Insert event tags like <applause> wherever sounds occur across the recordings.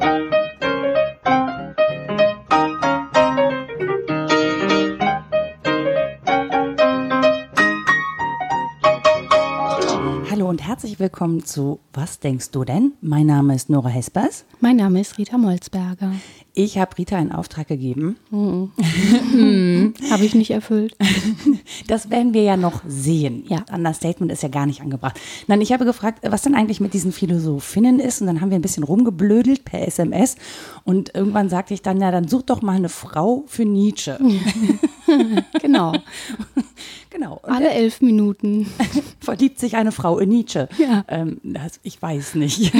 Hallo und herzlich willkommen zu Was denkst du denn? Mein Name ist Nora Hespers. Mein Name ist Rita Molzberger. Ich habe Rita einen Auftrag gegeben. <laughs> Habe ich nicht erfüllt. <laughs> Das werden wir ja noch sehen. Ja. Understatement ist ja gar nicht angebracht. Nein, ich habe gefragt, was denn eigentlich mit diesen Philosophinnen ist. Und dann haben wir ein bisschen rumgeblödelt per SMS. Und irgendwann sagte ich dann, ja, dann such doch mal eine Frau für Nietzsche. <laughs> <laughs> Genau. <laughs> genau. Und Alle elf Minuten. <laughs> verliebt sich eine Frau in Nietzsche. Ja. Ähm, das, ich weiß nicht.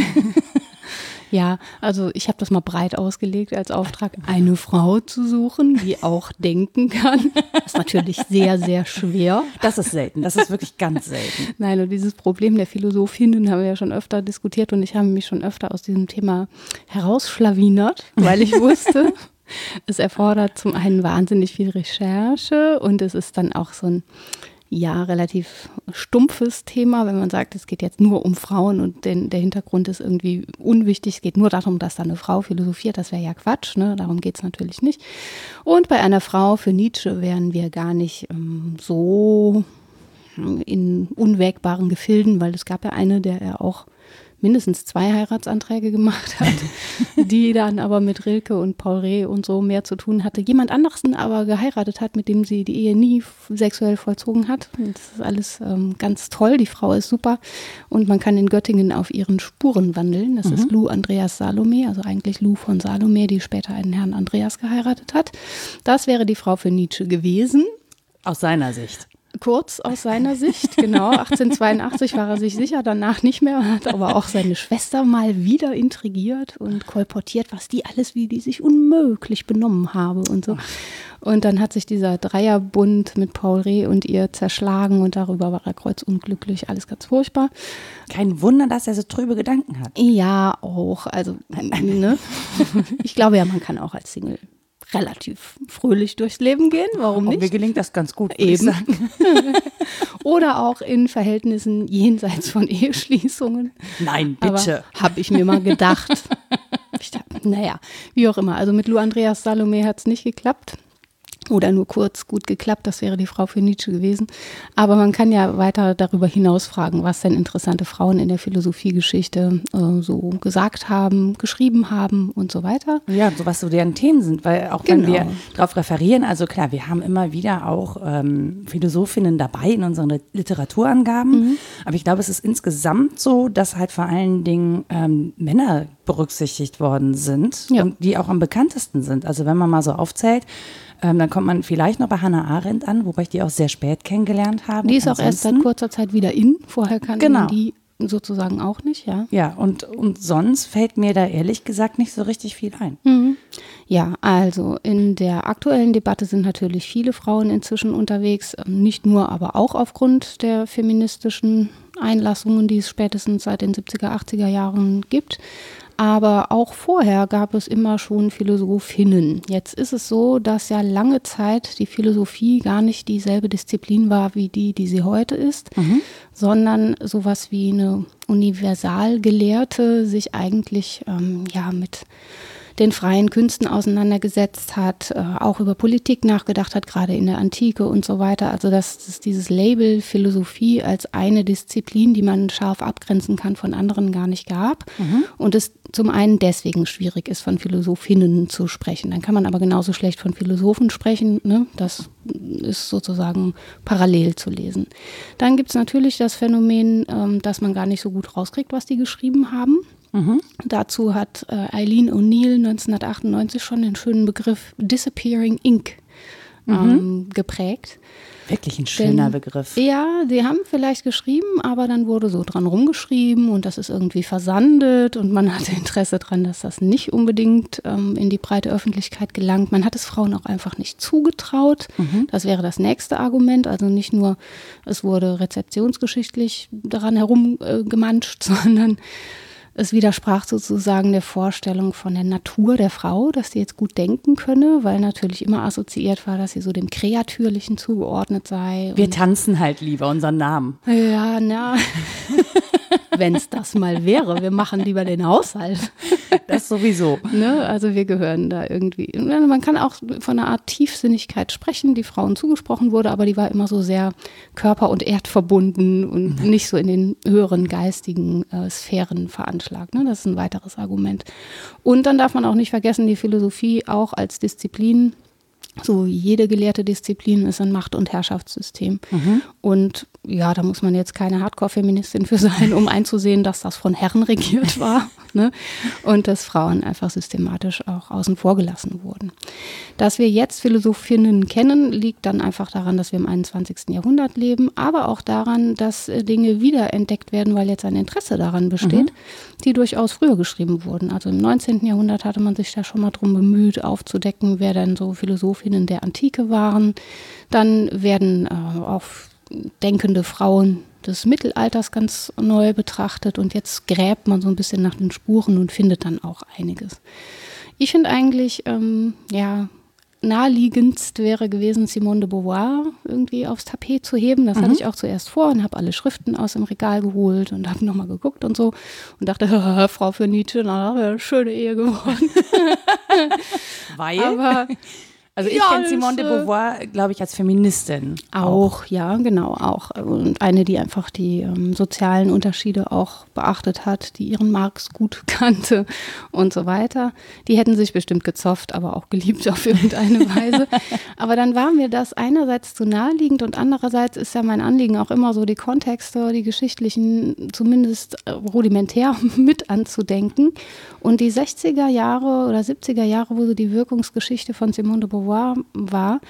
Ja, also ich habe das mal breit ausgelegt als Auftrag, eine Frau zu suchen, die auch denken kann. Das ist natürlich sehr, sehr schwer. Das ist selten. Das ist wirklich ganz selten. Nein, und dieses Problem der Philosophinnen haben wir ja schon öfter diskutiert und ich habe mich schon öfter aus diesem Thema herausschlawinert, weil ich wusste, es erfordert zum einen wahnsinnig viel Recherche und es ist dann auch so ein ja, relativ stumpfes Thema, wenn man sagt, es geht jetzt nur um Frauen und den, der Hintergrund ist irgendwie unwichtig. Es geht nur darum, dass da eine Frau philosophiert. Das wäre ja Quatsch, ne? darum geht es natürlich nicht. Und bei einer Frau für Nietzsche wären wir gar nicht ähm, so in unwägbaren Gefilden, weil es gab ja eine, der er auch mindestens zwei Heiratsanträge gemacht hat, <laughs> die dann aber mit Rilke und Paul Reh und so mehr zu tun hatte. Jemand andersen aber geheiratet hat, mit dem sie die Ehe nie sexuell vollzogen hat. Das ist alles ähm, ganz toll. Die Frau ist super und man kann in Göttingen auf ihren Spuren wandeln. Das ist Lou Andreas Salome, also eigentlich Lou von Salome, die später einen Herrn Andreas geheiratet hat. Das wäre die Frau für Nietzsche gewesen. Aus seiner Sicht. Kurz aus seiner Sicht, genau. 1882 war er sich sicher, danach nicht mehr. Hat aber auch seine Schwester mal wieder intrigiert und kolportiert, was die alles, wie die sich unmöglich benommen habe und so. Und dann hat sich dieser Dreierbund mit Paul Reh und ihr zerschlagen und darüber war er kreuzunglücklich. Alles ganz furchtbar. Kein Wunder, dass er so trübe Gedanken hat. Ja, auch. Also, ne? Ich glaube ja, man kann auch als Single relativ fröhlich durchs Leben gehen. Warum Und nicht? mir gelingt das ganz gut. Eben. <laughs> Oder auch in Verhältnissen jenseits von Eheschließungen. Nein, bitte. Habe ich mir mal gedacht. ich dachte, naja, wie auch immer. Also mit Lou Andreas Salome hat es nicht geklappt. Oder nur kurz gut geklappt, das wäre die Frau für Nietzsche gewesen. Aber man kann ja weiter darüber hinaus fragen, was denn interessante Frauen in der Philosophiegeschichte äh, so gesagt haben, geschrieben haben und so weiter. Ja, so was so deren Themen sind, weil auch wenn Genau. wir darauf referieren, also klar, wir haben immer wieder auch ähm, Philosophinnen dabei in unseren Lit- Literaturangaben, Mhm. aber ich glaube, es ist insgesamt so, dass halt vor allen Dingen ähm, Männer berücksichtigt worden sind Ja. und die auch am bekanntesten sind. Also wenn man mal so aufzählt, ähm, dann kommt man vielleicht noch bei Hannah Arendt an, wobei ich die auch sehr spät kennengelernt habe. Die ist auch erst seit Ansonsten- kurzer Zeit wieder in. Vorher kannte Genau. man die sozusagen auch nicht, ja. Ja, und, und sonst fällt mir da ehrlich gesagt nicht so richtig viel ein. Ja, also in der aktuellen Debatte sind natürlich viele Frauen inzwischen unterwegs, ähm, nicht nur, aber auch aufgrund der feministischen Einlassungen, die es spätestens seit den 70er, 80er Jahren gibt. Aber auch vorher gab es immer schon Philosophinnen. Jetzt ist es so, dass ja lange Zeit die Philosophie gar nicht dieselbe Disziplin war wie die, die sie heute ist, sondern sowas wie eine Universalgelehrte sich eigentlich ähm, ja mit den freien Künsten auseinandergesetzt hat, äh, auch über Politik nachgedacht hat, gerade in der Antike und so weiter. Also dass es dieses Label Philosophie als eine Disziplin, die man scharf abgrenzen kann, von anderen gar nicht gab. Und es zum einen deswegen schwierig ist, von Philosophinnen zu sprechen. Dann kann man aber genauso schlecht von Philosophen sprechen. Ne? Das ist sozusagen parallel zu lesen. Dann gibt es natürlich das Phänomen, ähm, dass man gar nicht so gut rauskriegt, was die geschrieben haben. Dazu hat äh, Eileen O'Neill 1998 schon den schönen Begriff Disappearing Ink ähm, geprägt. Wirklich ein schöner Denn- Begriff. Ja, die haben vielleicht geschrieben, aber dann wurde so dran rumgeschrieben und das ist irgendwie versandet und man <laughs> hatte Interesse dran, dass das nicht unbedingt ähm, in die breite Öffentlichkeit gelangt. Man hat es Frauen auch einfach nicht zugetraut. Das wäre das nächste Argument. Also nicht nur, es wurde rezeptionsgeschichtlich daran herumgemanscht, äh, <laughs> sondern es widersprach sozusagen der Vorstellung von der Natur der Frau, dass sie jetzt gut denken könne, weil natürlich immer assoziiert war, dass sie so dem Kreatürlichen zugeordnet sei. Wir tanzen halt lieber unseren Namen. ja, na. <laughs> wenn es das mal wäre. Wir machen lieber den Haushalt. <laughs> Das sowieso. ne? Also wir gehören da irgendwie. Man kann auch von einer Art Tiefsinnigkeit sprechen, die Frauen zugesprochen wurde, aber die war immer so sehr körper- und erdverbunden und mhm. nicht so in den höheren geistigen äh, Sphären veranschlagt. Ne? Das ist ein weiteres Argument. Und dann darf man auch nicht vergessen, die Philosophie auch als Disziplin so jede gelehrte Disziplin ist ein Macht- und Herrschaftssystem. Mhm. Und ja, da muss man jetzt keine Hardcore-Feministin für sein, um einzusehen, dass das von Herren regiert war <laughs> ne? und dass Frauen einfach systematisch auch außen vor gelassen wurden. Dass wir jetzt Philosophinnen kennen, liegt dann einfach daran, dass wir im 21. Jahrhundert leben, aber auch daran, dass äh, Dinge wiederentdeckt werden, weil jetzt ein Interesse daran besteht, mhm. die durchaus früher geschrieben wurden. Also im 19. Jahrhundert hatte man sich da schon mal drum bemüht, aufzudecken, wer denn so Philosophinnen der Antike waren. Dann werden äh, auch denkende Frauen des Mittelalters ganz neu betrachtet und jetzt gräbt man so ein bisschen nach den Spuren und findet dann auch einiges. Ich finde eigentlich, ähm, ja, naheliegendst wäre gewesen, Simone de Beauvoir irgendwie aufs Tapet zu heben. Das mhm. hatte ich auch zuerst vor und habe alle Schriften aus dem Regal geholt und habe nochmal geguckt und so und dachte, <laughs> Frau für Nietzsche, na, schöne Ehe geworden. <laughs> Weil? Aber also ich ja, kenne Simone de Beauvoir, glaube ich, als Feministin. Auch, auch, ja, genau, auch. Und eine, die einfach die ähm, sozialen Unterschiede auch beachtet hat, die ihren Marx gut <laughs> kannte und so weiter. Die hätten sich bestimmt gezofft, aber auch geliebt auf irgendeine <laughs> Weise. aber dann war mir das einerseits zu naheliegend und andererseits ist ja mein Anliegen auch immer so, die Kontexte, die geschichtlichen, zumindest äh, rudimentär <laughs> mit anzudenken. Und die 60er Jahre oder 70er Jahre, wo so die Wirkungsgeschichte von Simone de Beauvoir war,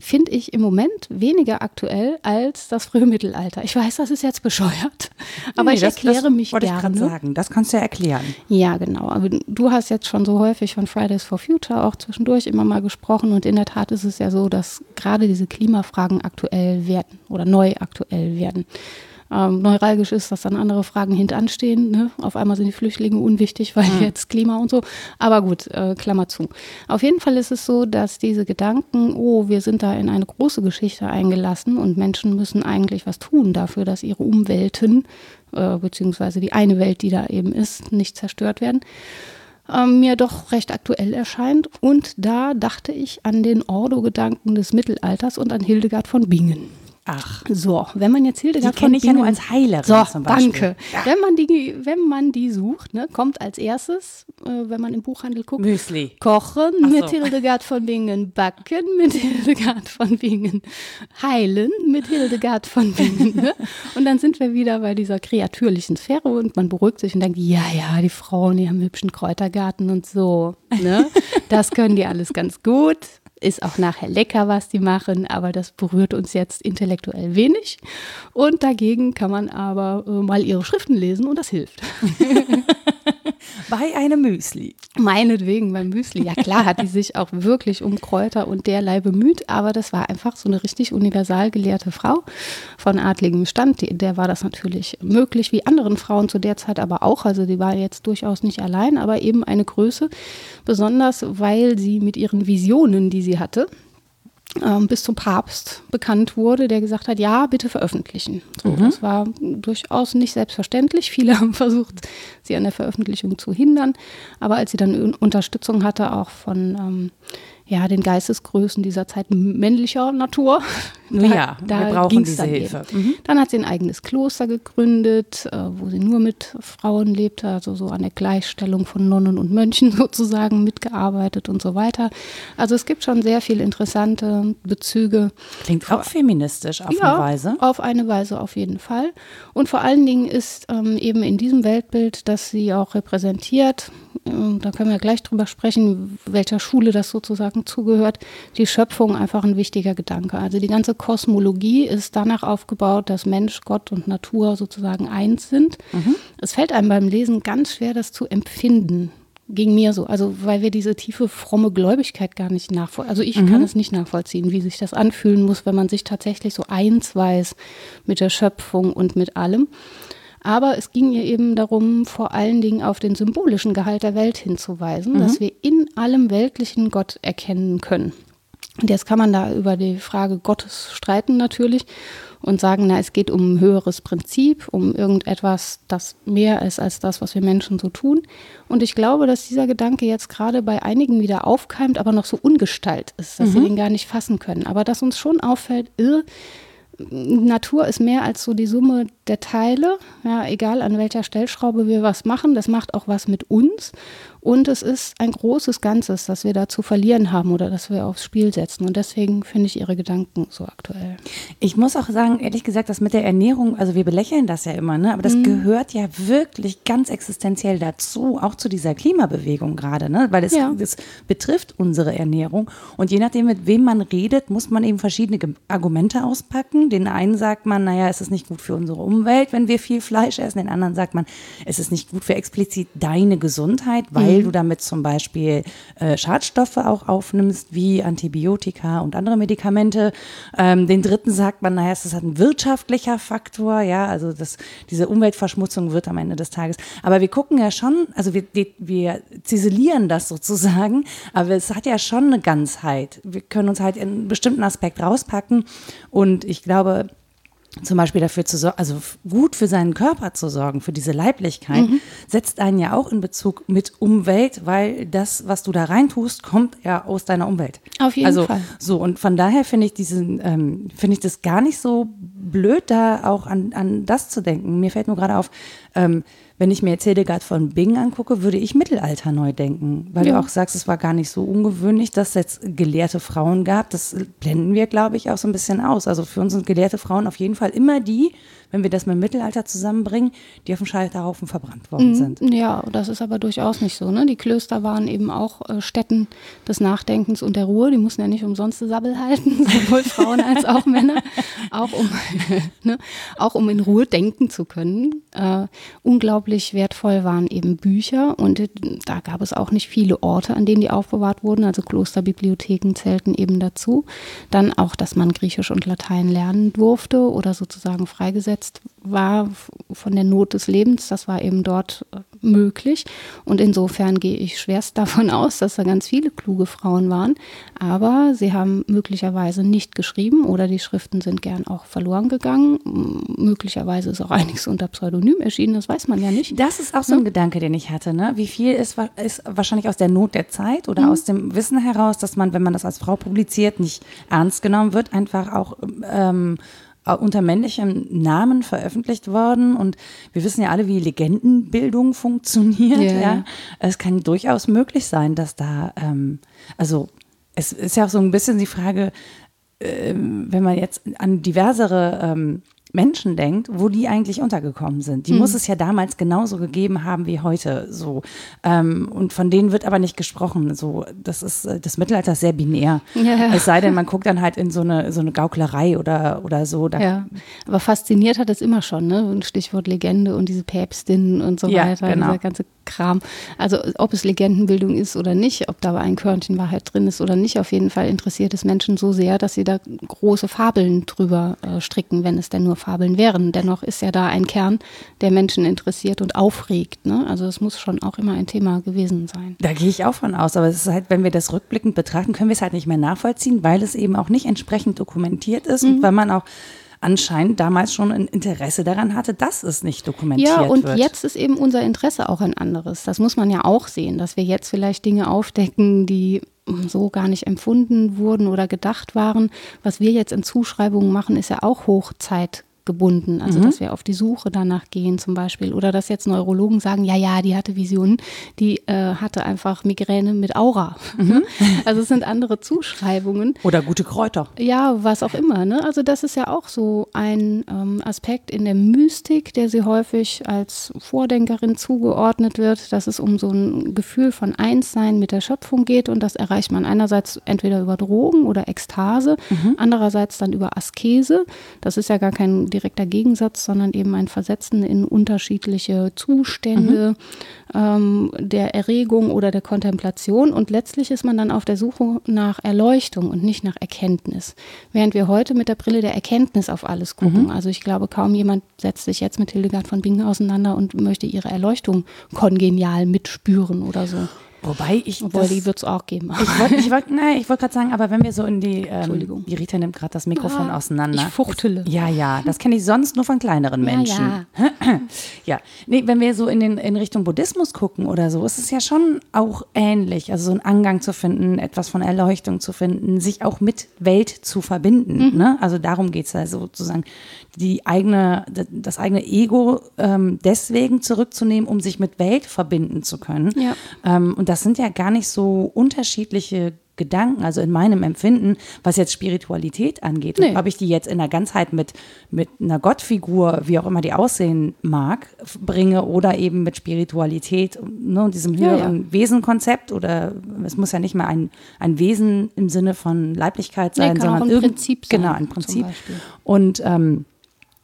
finde ich im Moment weniger aktuell als das frühe Mittelalter. Ich weiß, das ist jetzt bescheuert, aber nee, ich das, erkläre das mich wollte gerne. Ich gerade sagen, das kannst du ja erklären. Ja, genau. Aber du hast jetzt schon so häufig von Fridays for Future auch zwischendurch immer mal gesprochen und in der Tat ist es ja so, dass gerade diese Klimafragen aktuell werden oder neu aktuell werden ähm, neuralgisch ist, dass dann andere Fragen hintanstehen. Ne? Auf einmal sind die Flüchtlinge unwichtig, weil mhm. jetzt Klima und so. Aber gut, äh, Klammer zu. Auf jeden Fall ist es so, dass diese Gedanken, oh, wir sind da in eine große Geschichte eingelassen und Menschen müssen eigentlich was tun dafür, dass ihre Umwelten, äh, beziehungsweise die eine Welt, die da eben ist, nicht zerstört werden ähm, mir doch recht aktuell erscheint. Und da dachte ich an den Ordo-Gedanken des Mittelalters und an Hildegard von Bingen. Ach. So, wenn man jetzt Hildegard die kenne ich ja nur als Heilerin so, zum Beispiel. danke. Ja. Wenn man die, wenn man die sucht, ne, kommt als erstes, äh, wenn man im Buchhandel guckt, Müsli. Kochen so. mit Hildegard von Bingen, Backen mit Hildegard von Bingen, Heilen mit Hildegard von Bingen. Ne? Und dann sind wir wieder bei dieser kreatürlichen Sphäre und man beruhigt sich und denkt, ja, ja, die Frauen, die haben einen hübschen Kräutergarten und so. Ne? Das können die alles ganz gut ist auch nachher lecker, was die machen, aber das berührt uns jetzt intellektuell wenig. Und dagegen kann man aber äh, mal ihre Schriften lesen und das hilft. <laughs> <laughs> Bei einem Müsli. Meinetwegen beim Müsli. Ja klar hat die sich auch wirklich um Kräuter und derlei bemüht, aber das war einfach so eine richtig universal gelehrte Frau von adligem Stand. Die, der war das natürlich möglich, wie anderen Frauen zu der Zeit aber auch. Also die war jetzt durchaus nicht allein, aber eben eine Größe, besonders weil sie mit ihren Visionen, die sie hatte, bis zum Papst bekannt wurde, der gesagt hat, ja, bitte veröffentlichen. So, mhm. Das war durchaus nicht selbstverständlich. Viele <laughs> haben versucht, sie an der Veröffentlichung zu hindern. Aber als sie dann Unterstützung hatte, auch von ähm, ja, den Geistesgrößen dieser Zeit männlicher Natur. <laughs> Da, ja, da wir brauchen diese dann Hilfe. Mhm. Dann hat sie ein eigenes Kloster gegründet, äh, wo sie nur mit Frauen lebte, also so an der Gleichstellung von Nonnen und Mönchen <laughs> sozusagen mitgearbeitet und so weiter. Also es gibt schon sehr viele interessante Bezüge. Klingt auch feministisch auf ja, eine Weise. Auf eine Weise auf jeden Fall. Und vor allen Dingen ist ähm, eben in diesem Weltbild, das sie auch repräsentiert, da können wir gleich drüber sprechen, welcher Schule das sozusagen zugehört, die Schöpfung einfach ein wichtiger Gedanke. Also die ganze Kosmologie ist danach aufgebaut, dass Mensch, Gott und Natur sozusagen eins sind. Mhm. Es fällt einem beim Lesen ganz schwer, das zu empfinden. Ging mir so. Also, weil wir diese tiefe, fromme Gläubigkeit gar nicht nachvollziehen. Also, ich mhm. kann es nicht nachvollziehen, wie sich das anfühlen muss, wenn man sich tatsächlich so eins weiß mit der Schöpfung und mit allem. Aber es ging ihr eben darum, vor allen Dingen auf den symbolischen Gehalt der Welt hinzuweisen, mhm. dass wir in allem Weltlichen Gott erkennen können. Und jetzt kann man da über die Frage Gottes streiten natürlich und sagen, na, es geht um ein höheres Prinzip, um irgendetwas, das mehr ist als das, was wir Menschen so tun. Und ich glaube, dass dieser Gedanke jetzt gerade bei einigen wieder aufkeimt, aber noch so ungestalt ist, dass mhm. sie den gar nicht fassen können. Aber dass uns schon auffällt, irr, Natur ist mehr als so die Summe der Teile. Ja, egal an welcher Stellschraube wir was machen, das macht auch was mit uns. Und es ist ein großes Ganzes, das wir da zu verlieren haben oder das wir aufs Spiel setzen. Und deswegen finde ich Ihre Gedanken so aktuell. Ich muss auch sagen, ehrlich gesagt, das mit der Ernährung, also wir belächeln das ja immer, ne? aber das mhm. gehört ja wirklich ganz existenziell dazu, auch zu dieser Klimabewegung gerade, ne? weil es ja. betrifft unsere Ernährung. Und je nachdem, mit wem man redet, muss man eben verschiedene Argumente auspacken. Den einen sagt man, naja, es ist nicht gut für unsere Umwelt, wenn wir viel Fleisch essen. Den anderen sagt man, es ist nicht gut für explizit deine Gesundheit, weil weil mhm. du damit zum Beispiel äh, Schadstoffe auch aufnimmst, wie Antibiotika und andere Medikamente. Ähm, den dritten sagt man, naja, es ist halt ein wirtschaftlicher Faktor, ja, also das, diese Umweltverschmutzung wird am Ende des Tages. Aber wir gucken ja schon, also wir, wir ziselieren das sozusagen, aber es hat ja schon eine Ganzheit. Wir können uns halt in einen bestimmten Aspekt rauspacken und ich glaube, zum Beispiel dafür zu sorgen, also gut für seinen Körper zu sorgen, für diese Leiblichkeit, mhm. setzt einen ja auch in Bezug mit Umwelt, weil das, was du da reintust, kommt ja aus deiner Umwelt. Auf jeden also, Fall. So, und von daher finde ich diesen, ähm, finde ich das gar nicht so blöd, da auch an, an das zu denken. Mir fällt nur gerade auf, ähm, wenn ich mir jetzt Hildegard von Bingen angucke, würde ich Mittelalter neu denken. Weil ja. du auch sagst, es war gar nicht so ungewöhnlich, dass es jetzt gelehrte Frauen gab. Das blenden wir, glaube ich, auch so ein bisschen aus. Also für uns sind gelehrte Frauen auf jeden Fall immer die, wenn wir das mit dem Mittelalter zusammenbringen, die auf dem Scheiterhaufen verbrannt worden mhm. sind. Ja, das ist aber durchaus nicht so. Ne? Die Klöster waren eben auch äh, Stätten des Nachdenkens und der Ruhe. Die mussten ja nicht umsonst Sabbel halten, <laughs> sowohl Frauen als auch Männer, auch um, <laughs> ne? auch um in Ruhe denken zu können. Äh, unglaublich wertvoll waren eben Bücher und äh, da gab es auch nicht viele Orte, an denen die aufbewahrt wurden. Also Klosterbibliotheken zählten eben dazu. Dann auch, dass man Griechisch und Latein lernen durfte oder sozusagen freigesetzt ausgesetzt war von der Not des Lebens. Das war eben dort äh, möglich. Und insofern gehe ich schwerst davon <laughs> aus, dass da ganz viele kluge Frauen waren. Aber sie haben möglicherweise nicht geschrieben oder die Schriften sind gern auch verloren gegangen. Möglicherweise ist auch einiges unter Pseudonym erschienen, das weiß man ja nicht. Das ist auch so ein ja. Gedanke, den ich hatte. Ne? Wie viel ist, ist wahrscheinlich aus der Not der Zeit oder mhm. aus dem Wissen heraus, dass man, wenn man das als Frau publiziert, nicht ernst genommen wird, einfach auch ähm, äh, unter männlichem Namen veröffentlicht worden. Und wir wissen ja alle, wie Legendenbildung funktioniert. Yeah. Ja. Es kann durchaus möglich sein, dass da, ähm, also es ist ja auch so ein bisschen die Frage, äh, wenn man jetzt an diversere ähm, Menschen denkt, wo die eigentlich untergekommen sind. Die mhm. muss es ja damals genauso gegeben haben wie heute. So ähm, und von denen wird aber nicht gesprochen. So das ist äh, das Mittelalter ist sehr binär. Ja. Es sei denn, man guckt dann halt in so eine so eine Gauklerei oder oder so. Da ja, aber fasziniert hat es immer schon. Ne? Stichwort Legende und diese Päpstin und so ja, weiter. Genau. Dieser ganze Kram. Also ob es Legendenbildung ist oder nicht, ob da ein Körnchen Wahrheit drin ist oder nicht, auf jeden Fall interessiert es Menschen so sehr, dass sie da große Fabeln drüber äh, stricken, wenn es denn nur Fabeln wären. Dennoch ist ja da ein Kern, der Menschen interessiert und aufregt. Ne? Also es muss schon auch immer ein Thema gewesen sein. Da gehe ich auch von aus, aber es ist halt, wenn wir das rückblickend betrachten, können wir es halt nicht mehr nachvollziehen, weil es eben auch nicht entsprechend dokumentiert ist mhm. und weil man auch anscheinend damals schon ein Interesse daran hatte, dass es nicht dokumentiert wird. Ja, und wird. jetzt ist eben unser Interesse auch ein anderes. Das muss man ja auch sehen, dass wir jetzt vielleicht Dinge aufdecken, die so gar nicht empfunden wurden oder gedacht waren. Was wir jetzt in Zuschreibungen machen, ist ja auch Hochzeit gebunden. Also, mhm. dass wir auf die Suche danach gehen zum Beispiel. Oder dass jetzt Neurologen sagen, ja, ja, die hatte Visionen, die äh, hatte einfach Migräne mit Aura. Mhm. <laughs> Also es sind andere Zuschreibungen. Oder gute Kräuter. Ja, was auch immer. Ne? Also das ist ja auch so ein ähm, Aspekt in der Mystik, der sie häufig als Vordenkerin zugeordnet wird, dass es um so ein Gefühl von Einssein mit der Schöpfung geht und das erreicht man einerseits entweder über Drogen oder Ekstase, mhm. andererseits dann über Askese. Das ist ja gar kein direkter Gegensatz, sondern eben ein Versetzen in unterschiedliche Zustände mhm. ähm, der Erregung oder der Kontemplation. Und letztlich ist man dann auf der Suche nach Erleuchtung und nicht nach Erkenntnis. Während wir heute mit der Brille der Erkenntnis auf alles gucken. Mhm. Also ich glaube, kaum jemand setzt sich jetzt mit Hildegard von Bingen auseinander und möchte ihre Erleuchtung kongenial mitspüren oder so. Wobei ich. Obwohl, die wird es auch geben. Ich wollte ich wollt, wollt gerade sagen, aber wenn wir so in die. Ähm, Entschuldigung. Die Rita nimmt gerade das Mikrofon Ah, auseinander. ich fuchtele. Ja, ja, das kenne ich sonst nur von kleineren Menschen. ja. <clears throat> Ja, nee, wenn wir so in, den, in Richtung Buddhismus gucken oder so, ist es ja schon auch ähnlich. Also so einen Angang zu finden, etwas von Erleuchtung zu finden, sich auch mit Welt zu verbinden. Mhm. Ne? Also darum geht es ja sozusagen, die eigene, das eigene Ego ähm, deswegen zurückzunehmen, um sich mit Welt verbinden zu können. Ja. Ähm, und das sind ja gar nicht so unterschiedliche Gedanken, also in meinem Empfinden, was jetzt Spiritualität angeht. Nee. Ob ich die jetzt in der Ganzheit mit, mit einer Gottfigur, wie auch immer die aussehen mag, bringe oder eben mit Spiritualität ne, und diesem Ja, höheren Wesenkonzept oder es muss ja nicht mal ein, ein Wesen im Sinne von Leiblichkeit Nee, sein, auch sondern ein Prinzip sein, Genau, ein Prinzip. Und ähm,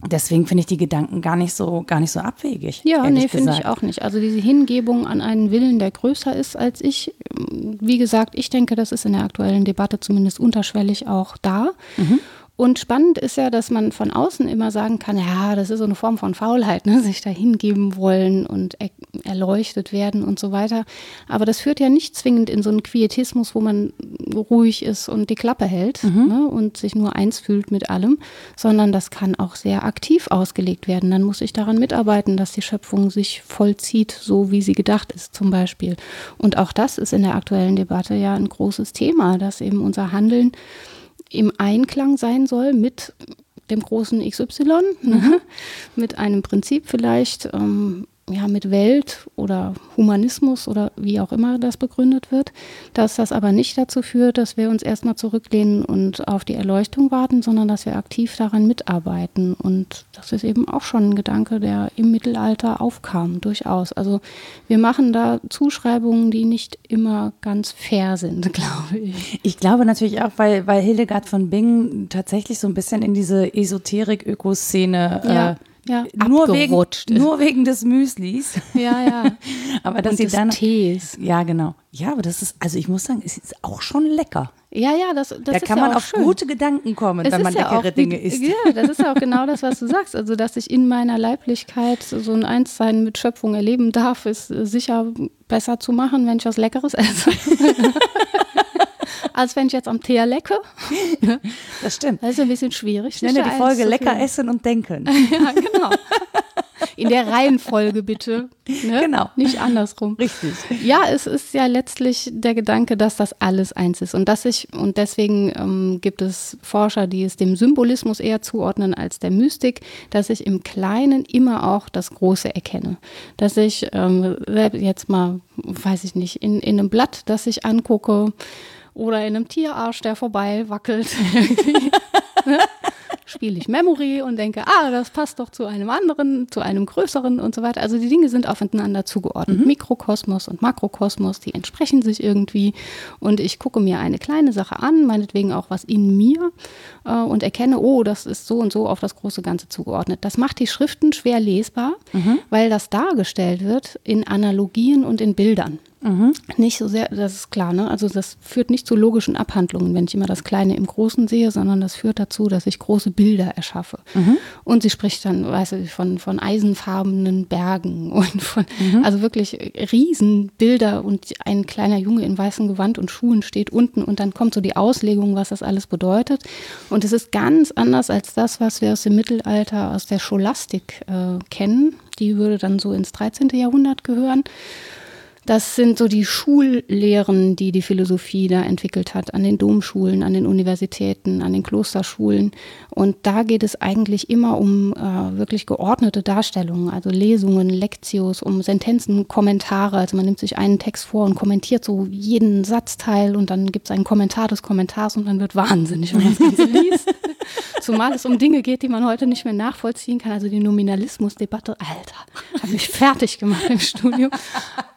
deswegen finde ich die Gedanken gar nicht so, gar nicht so abwegig. Ja, nee, finde ich auch nicht. Also diese Hingebung an einen Willen, der größer ist als ich. Wie gesagt, ich denke, das ist in der aktuellen Debatte zumindest unterschwellig auch da. Mhm. Und spannend ist ja, dass man von außen immer sagen kann, ja, das ist so eine Form von Faulheit, ne? sich da hingeben wollen und er erleuchtet werden und so weiter. Aber das führt ja nicht zwingend in so einen Quietismus, wo man ruhig ist und die Klappe hält ne? und sich nur eins fühlt mit allem, sondern das kann auch sehr aktiv ausgelegt werden. Dann muss ich daran mitarbeiten, dass die Schöpfung sich vollzieht, so wie sie gedacht ist zum Beispiel. Und auch das ist in der aktuellen Debatte ja ein großes Thema, dass eben unser Handeln im Einklang sein soll mit dem großen XY, ne? mit einem Prinzip vielleicht, ähm, ja, mit Welt oder Humanismus oder wie auch immer das begründet wird, dass das aber nicht dazu führt, dass wir uns erstmal zurücklehnen und auf die Erleuchtung warten, sondern dass wir aktiv daran mitarbeiten. Und das ist eben auch schon ein Gedanke, der im Mittelalter aufkam, durchaus. Also wir machen da Zuschreibungen, die nicht immer ganz fair sind, <laughs> glaube ich. Ich glaube natürlich auch, weil, weil Hildegard von Bingen tatsächlich so ein bisschen in diese Esoterik-Ökoszene Ja, äh, ja, nur, wegen, ist. nur wegen des Müslis. <laughs> Ja, ja. <laughs> aber dass Und sie des dann. Tees. Ja, genau. Ja, aber das ist, also ich muss sagen, es ist auch schon lecker. Ja, ja, das, das da ist kann ja man auch auf schön. gute Gedanken kommen, Es wenn man ja leckere auch, Dinge isst. Ja, das ist ja auch genau das, was du <laughs> sagst. Also, dass ich in meiner Leiblichkeit so ein Einssein mit Schöpfung erleben darf, ist äh, sicher besser zu machen, wenn ich was Leckeres esse. Als wenn ich jetzt am Teer lecke. <laughs> Das stimmt. Das ist ein bisschen schwierig. Ich nenne die Folge Lecker essen und denken. <laughs> Ja, genau. In der Reihenfolge bitte. Ne? Genau. Nicht andersrum. Richtig. Ja, es ist ja letztlich der Gedanke, dass das alles eins ist. Und, dass ich, und deswegen ähm, gibt es Forscher, die es dem Symbolismus eher zuordnen als der Mystik, dass ich im Kleinen immer auch das Große erkenne. Dass ich ähm, jetzt mal, weiß ich nicht, in, in einem Blatt, das ich angucke oder in einem Tierarsch, der vorbei wackelt, <laughs> <laughs> ne? spiele ich Memory und denke, ah, das passt doch zu einem anderen, zu einem größeren und so weiter. Also die Dinge sind aufeinander zugeordnet. Mikrokosmos und Makrokosmos, die entsprechen sich irgendwie. Und ich gucke mir eine kleine Sache an, meinetwegen auch was in mir äh, und erkenne, oh, das ist so und so auf das große Ganze zugeordnet. Das macht die Schriften schwer lesbar, weil das dargestellt wird in Analogien und in Bildern. Nicht so sehr, das ist klar, ne? Also das führt nicht zu logischen Abhandlungen, wenn ich immer das Kleine im Großen sehe, sondern das führt dazu, dass ich große Bilder erschaffe. Und sie spricht dann, weißt du, von, von eisenfarbenen Bergen <laughs> und von, also wirklich Riesenbilder und ein kleiner Junge in weißem Gewand und Schuhen steht unten und dann kommt so die Auslegung, was das alles bedeutet. Und es ist ganz anders als das, was wir aus dem Mittelalter, aus der Scholastik äh, kennen. Die würde dann so ins 13. Jahrhundert gehören. Das sind so die Schullehren, die die Philosophie da entwickelt hat, an den Domschulen, an den Universitäten, an den Klosterschulen. Und da geht es eigentlich immer um äh, wirklich geordnete Darstellungen, also Lesungen, Lektios, um Sentenzen, Kommentare. Also man nimmt sich einen Text vor und kommentiert so jeden Satzteil und dann gibt es einen Kommentar des Kommentars und dann wird wahnsinnig, wenn man das Ganze <laughs> liest. Zumal es um Dinge geht, die man heute nicht mehr nachvollziehen kann. Also die Nominalismusdebatte, Alter, hat mich fertig gemacht im Studium.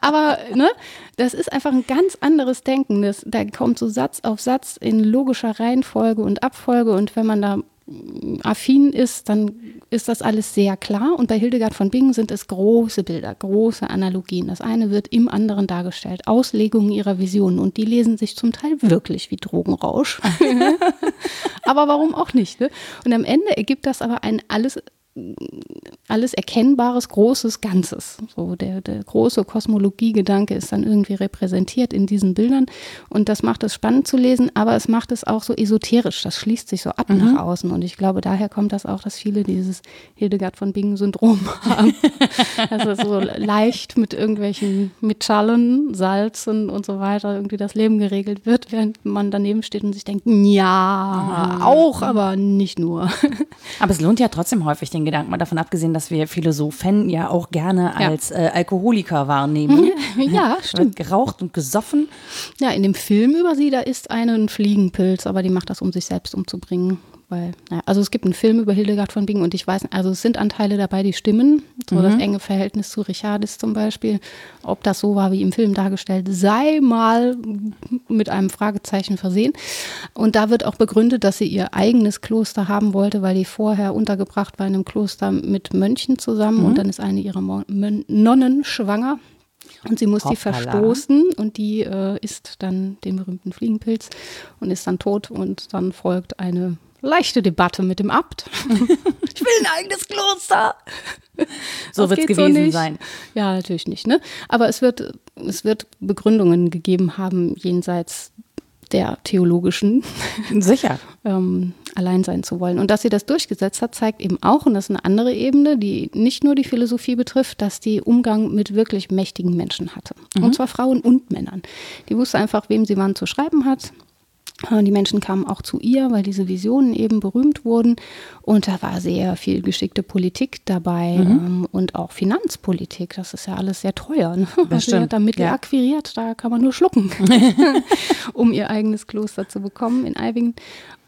Aber ne, das ist einfach ein ganz anderes Denken. Das, da kommt so Satz auf Satz in logischer Reihenfolge und Abfolge. Und wenn man da affin ist, dann ist das alles sehr klar. Und bei Hildegard von Bingen sind es große Bilder, große Analogien. Das eine wird im anderen dargestellt. Auslegungen ihrer Visionen. Und die lesen sich zum Teil wirklich wie Drogenrausch. <laughs> aber warum auch nicht? Ne? Und am Ende ergibt das aber ein alles alles erkennbares, großes Ganzes. So der, der große Kosmologiegedanke ist dann irgendwie repräsentiert in diesen Bildern. Und das macht es spannend zu lesen, aber es macht es auch so esoterisch. Das schließt sich so ab mhm. nach außen. Und ich glaube, daher kommt das auch, dass viele dieses Hildegard von Bingen-Syndrom <laughs> haben. also so leicht mit irgendwelchen Metallen, Salzen und so weiter irgendwie das Leben geregelt wird, während man daneben steht und sich denkt, ja, mhm. auch, aber nicht nur. aber es lohnt ja trotzdem häufig den Gedanken, mal davon abgesehen, dass wir Philosophen ja auch gerne ja. als äh, Alkoholiker wahrnehmen. <laughs> ja, stimmt. Geraucht und gesoffen. Ja, in dem Film über sie, da ist einen Fliegenpilz, aber die macht das, um sich selbst umzubringen. Weil, naja, also es gibt einen Film über Hildegard von Bingen und ich weiß, also es sind Anteile dabei, die stimmen. So mhm. das enge Verhältnis zu Richardis zum Beispiel. Ob das so war, wie im Film dargestellt, sei mal mit einem Fragezeichen versehen. Und da wird auch begründet, dass sie ihr eigenes Kloster haben wollte, weil die vorher untergebracht war in einem Kloster mit Mönchen zusammen mhm. und dann ist eine ihrer Nonnen schwanger. Und sie muss Hoppala. die verstoßen und die äh, isst dann den berühmten Fliegenpilz und ist dann tot und dann folgt eine leichte Debatte mit dem Abt. <laughs> ich will ein eigenes Kloster. So wird es gewesen so sein. Ja, natürlich nicht. Ne? Aber es wird, es wird Begründungen gegeben haben jenseits der theologischen. <laughs> Sicher. ähm, allein sein zu wollen. Und dass sie das durchgesetzt hat, zeigt eben auch, und das ist eine andere Ebene, die nicht nur die Philosophie betrifft, dass die Umgang mit wirklich mächtigen Menschen hatte. Mhm. Und zwar Frauen und Männern. Die wusste einfach, wem sie wann zu schreiben hat, die Menschen kamen auch zu ihr, weil diese Visionen eben berühmt wurden. Und da war sehr viel geschickte Politik dabei mhm. ähm, und auch Finanzpolitik. Das ist ja alles sehr teuer. Ne? Das stimmt. Sie hat da Mittel ja. akquiriert, da kann man nur schlucken, <laughs> <laughs> um ihr eigenes Kloster zu bekommen in Eibingen.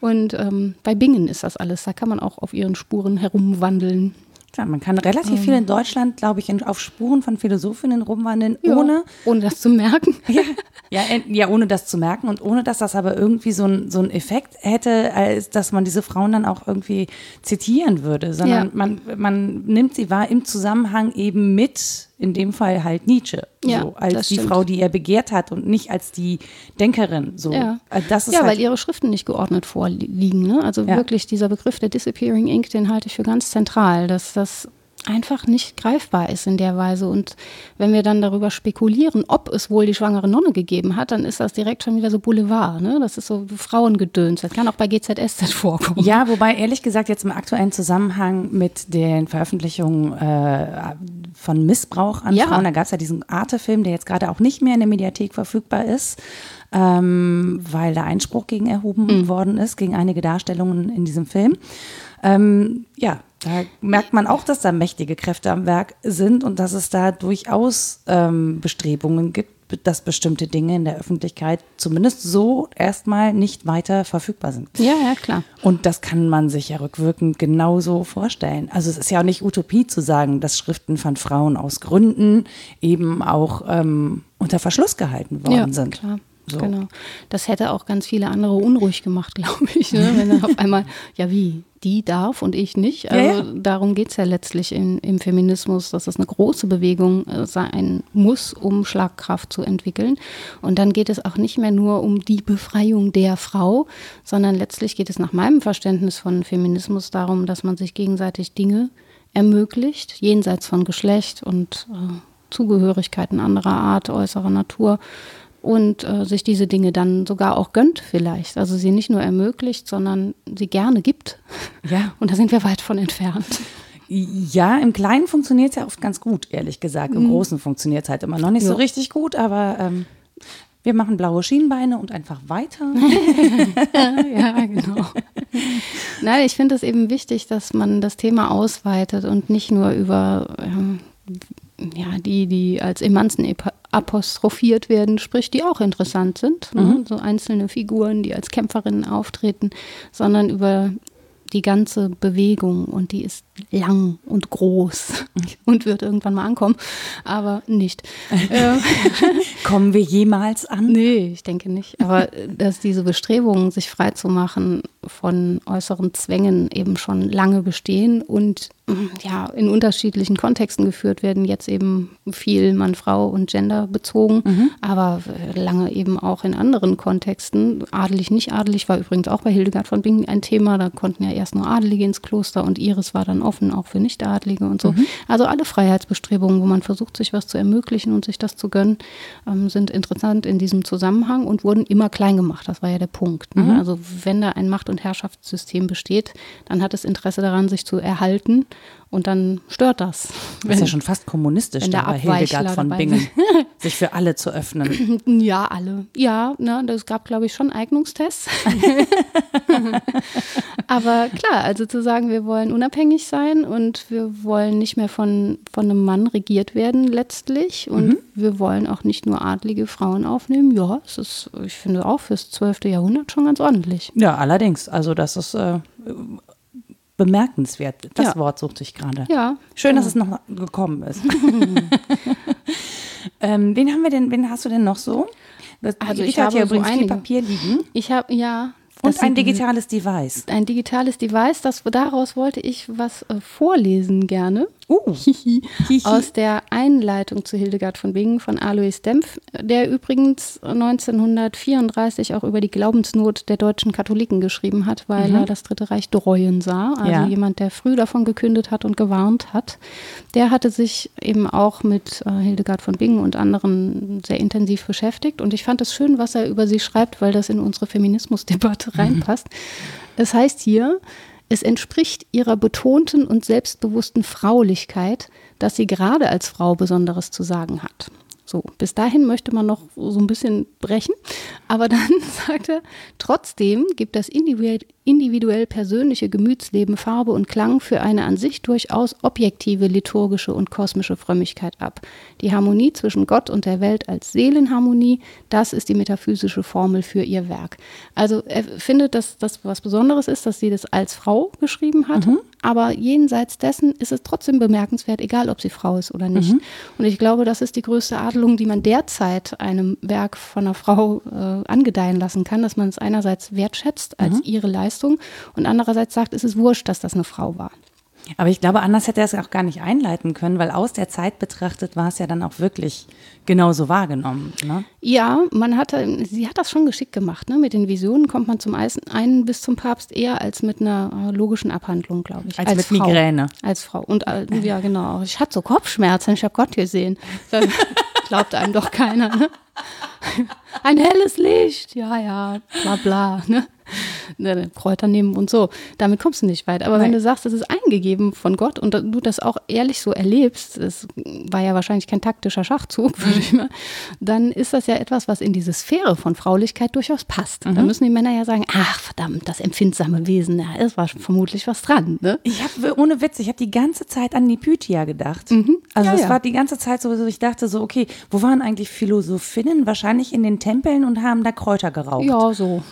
Und ähm, bei Bingen ist das alles. Da kann man auch auf ihren Spuren herumwandeln. Klar, man kann relativ viel in Deutschland, glaube ich, auf Spuren von Philosophinnen rumwandeln, ja, ohne. Ohne das zu merken. <laughs> Ja, ja, ja, ohne das zu merken und ohne, dass das aber irgendwie so, ein, so einen Effekt hätte, als dass man diese Frauen dann auch irgendwie zitieren würde, sondern ja. man, man nimmt sie wahr im Zusammenhang eben mit in dem Fall halt Nietzsche, ja, so, als die Frau, die er begehrt hat und nicht als die Denkerin. So. Ja, also das ist ja halt weil ihre Schriften nicht geordnet vorliegen. Ne? Also ja. wirklich dieser Begriff der Disappearing Ink, den halte ich für ganz zentral, dass das einfach nicht greifbar ist in der Weise. Und wenn wir dann darüber spekulieren, ob es wohl die schwangere Nonne gegeben hat, dann ist das direkt schon wieder so Boulevard. Ne? Das ist so Frauengedöns. Das kann auch bei GZSZ vorkommen. Ja, wobei ehrlich gesagt jetzt im aktuellen Zusammenhang mit den Veröffentlichungen äh, von Missbrauch an ja. Frauen, da gab es ja diesen Arte-Film, der jetzt gerade auch nicht mehr in der Mediathek verfügbar ist. Ähm, weil da Einspruch gegen erhoben mhm. worden ist, gegen einige Darstellungen in diesem Film. Ähm, ja, da merkt man auch, dass da mächtige Kräfte am Werk sind und dass es da durchaus ähm, Bestrebungen gibt, dass bestimmte Dinge in der Öffentlichkeit zumindest so erstmal nicht weiter verfügbar sind. Ja, ja, klar. Und das kann man sich ja rückwirkend genauso vorstellen. Also es ist ja auch nicht Utopie zu sagen, dass Schriften von Frauen aus Gründen eben auch ähm, unter Verschluss gehalten worden ja, sind. Klar. So. Genau. Das hätte auch ganz viele andere unruhig gemacht, <laughs> glaube ich. Ne? Wenn dann auf einmal, ja wie, die darf und ich nicht. Also ja, ja. darum geht es ja letztlich in, im Feminismus, dass es eine große Bewegung äh, sein muss, um Schlagkraft zu entwickeln. Und dann geht es auch nicht mehr nur um die Befreiung der Frau, sondern letztlich geht es nach meinem Verständnis von Feminismus darum, dass man sich gegenseitig Dinge ermöglicht, jenseits von Geschlecht und äh, Zugehörigkeiten anderer Art, äußerer Natur und äh, sich diese Dinge dann sogar auch gönnt vielleicht. Also sie nicht nur ermöglicht, sondern sie gerne gibt. Ja. <laughs> Und da sind wir weit von entfernt. Ja, im Kleinen funktioniert es ja oft ganz gut, ehrlich gesagt. Im mhm. Großen funktioniert es halt immer noch nicht ja. so richtig gut, aber ähm, wir machen blaue Schienbeine und einfach weiter. <laughs> ja, genau. Nein, ich finde es eben wichtig, dass man das Thema ausweitet und nicht nur über ähm, ja, die, die als Emanzen apostrophiert werden, sprich, die auch interessant sind, ne? mhm. so einzelne Figuren, die als Kämpferinnen auftreten, sondern über die ganze Bewegung und die ist lang und groß <laughs> und wird irgendwann mal ankommen, aber nicht. <laughs> Äh, <laughs> Kommen wir jemals an? Nee, ich denke nicht. Aber dass diese Bestrebungen, sich frei zu machen, von äußeren Zwängen eben schon lange bestehen und ja, in unterschiedlichen Kontexten geführt werden, jetzt eben viel Mann, Frau und Gender bezogen, mhm. aber lange eben auch in anderen Kontexten. Adelig, nicht adelig war übrigens auch bei Hildegard von Bingen ein Thema. Da konnten ja erst nur Adelige ins Kloster und Iris war dann offen, auch für Nicht-Adelige und so. Mhm. Also alle Freiheitsbestrebungen, wo man versucht, sich was zu ermöglichen und sich das zu gönnen, ähm, sind interessant in diesem Zusammenhang und wurden immer klein gemacht. Das war ja der Punkt. Ne? Mhm. Also wenn da ein Macht- und Herrschaftssystem besteht, dann hat es Interesse daran, sich zu erhalten und dann stört das. Das ist ja schon fast kommunistisch, der bei Hildegard von Bingen, <laughs> sich für alle zu öffnen. <laughs> Ja, alle. Ja, ne, das gab, glaube ich, schon Eignungstests. <laughs> Aber klar, also zu sagen, wir wollen unabhängig sein und wir wollen nicht mehr von, von einem Mann regiert werden letztlich und mhm. wir wollen auch nicht nur adlige Frauen aufnehmen. Ja, es ist, ich finde auch fürs 12. Jahrhundert schon ganz ordentlich. Ja, allerdings. Also das ist äh, bemerkenswert. Das ja. Wort suchte ich gerade. Ja. Schön, dass es noch gekommen ist. <laughs> <laughs> ähm, wen haben wir denn, wen hast du denn noch so? Das, also ich habe hier übrigens so viel Papier liegen. Ich habe, ja, und ein digitales Device. Ein digitales Device, das, daraus wollte ich was äh, vorlesen gerne. Uh. <laughs> Aus der Einleitung zu Hildegard von Bingen von Alois Dempf, der übrigens 1934 auch über die Glaubensnot der deutschen Katholiken geschrieben hat, weil mhm. er das Dritte Reich dreuen sah. Also ja. jemand, der früh davon gekündet hat und gewarnt hat. Der hatte sich eben auch mit äh, Hildegard von Bingen und anderen sehr intensiv beschäftigt. Und ich fand es schön, was er über sie schreibt, weil das in unsere Feminismusdebatte mhm. reinpasst. Es heißt hier, es entspricht ihrer betonten und selbstbewussten Fraulichkeit, dass sie gerade als Frau Besonderes zu sagen hat. So, bis dahin möchte man noch so ein bisschen brechen, aber dann <laughs> sagt er, trotzdem gibt das individuell persönliche Gemütsleben Farbe und Klang für eine an sich durchaus objektive liturgische und kosmische Frömmigkeit ab. Die Harmonie zwischen Gott und der Welt als Seelenharmonie, das ist die metaphysische Formel für ihr Werk. Also er findet, dass das was Besonderes ist, dass sie das als Frau geschrieben hat, mhm. aber jenseits dessen ist es trotzdem bemerkenswert, egal ob sie Frau ist oder nicht. Mhm. Und ich glaube, das ist die größte Adelung, die man derzeit einem Werk von einer Frau äh, angedeihen lassen kann, dass man es einerseits wertschätzt als mhm. ihre Leistung und andererseits sagt, es ist wurscht, dass das eine Frau war. Aber ich glaube, anders hätte er es auch gar nicht einleiten können, weil aus der Zeit betrachtet war es ja dann auch wirklich genauso wahrgenommen. Ne? Ja, man hatte, sie hat das schon geschickt gemacht. Ne? Mit den Visionen kommt man zum einen bis zum Papst eher als mit einer äh, logischen Abhandlung, glaube ich. Als, als mit Frau. Migräne. Als Frau. Und äh, ja, genau. Ich hatte so Kopfschmerzen, ich habe Gott gesehen. <laughs> Glaubt einem doch keiner. Ne? Ein helles Licht, ja, ja, bla bla. Ne? Ne, Kräuter nehmen und so. Damit kommst du nicht weit. Aber Nein. wenn du sagst, das ist eingegeben von Gott und du das auch ehrlich so erlebst, das war ja wahrscheinlich kein taktischer Schachzug, <laughs> würde ich mal, dann ist das ja etwas, was in diese Sphäre von Fraulichkeit durchaus passt. Mhm. Da müssen die Männer ja sagen, ach verdammt, das empfindsame Wesen, ja, es war vermutlich was dran. Ne? Ich habe, ohne Witz, ich habe die ganze Zeit an die Pythia gedacht. Mhm. Also es ja, ja. war die ganze Zeit so, ich dachte so, okay, wo waren eigentlich Philosophinnen? Wahrscheinlich in den Tempeln und haben da Kräuter geraucht. Ja, so.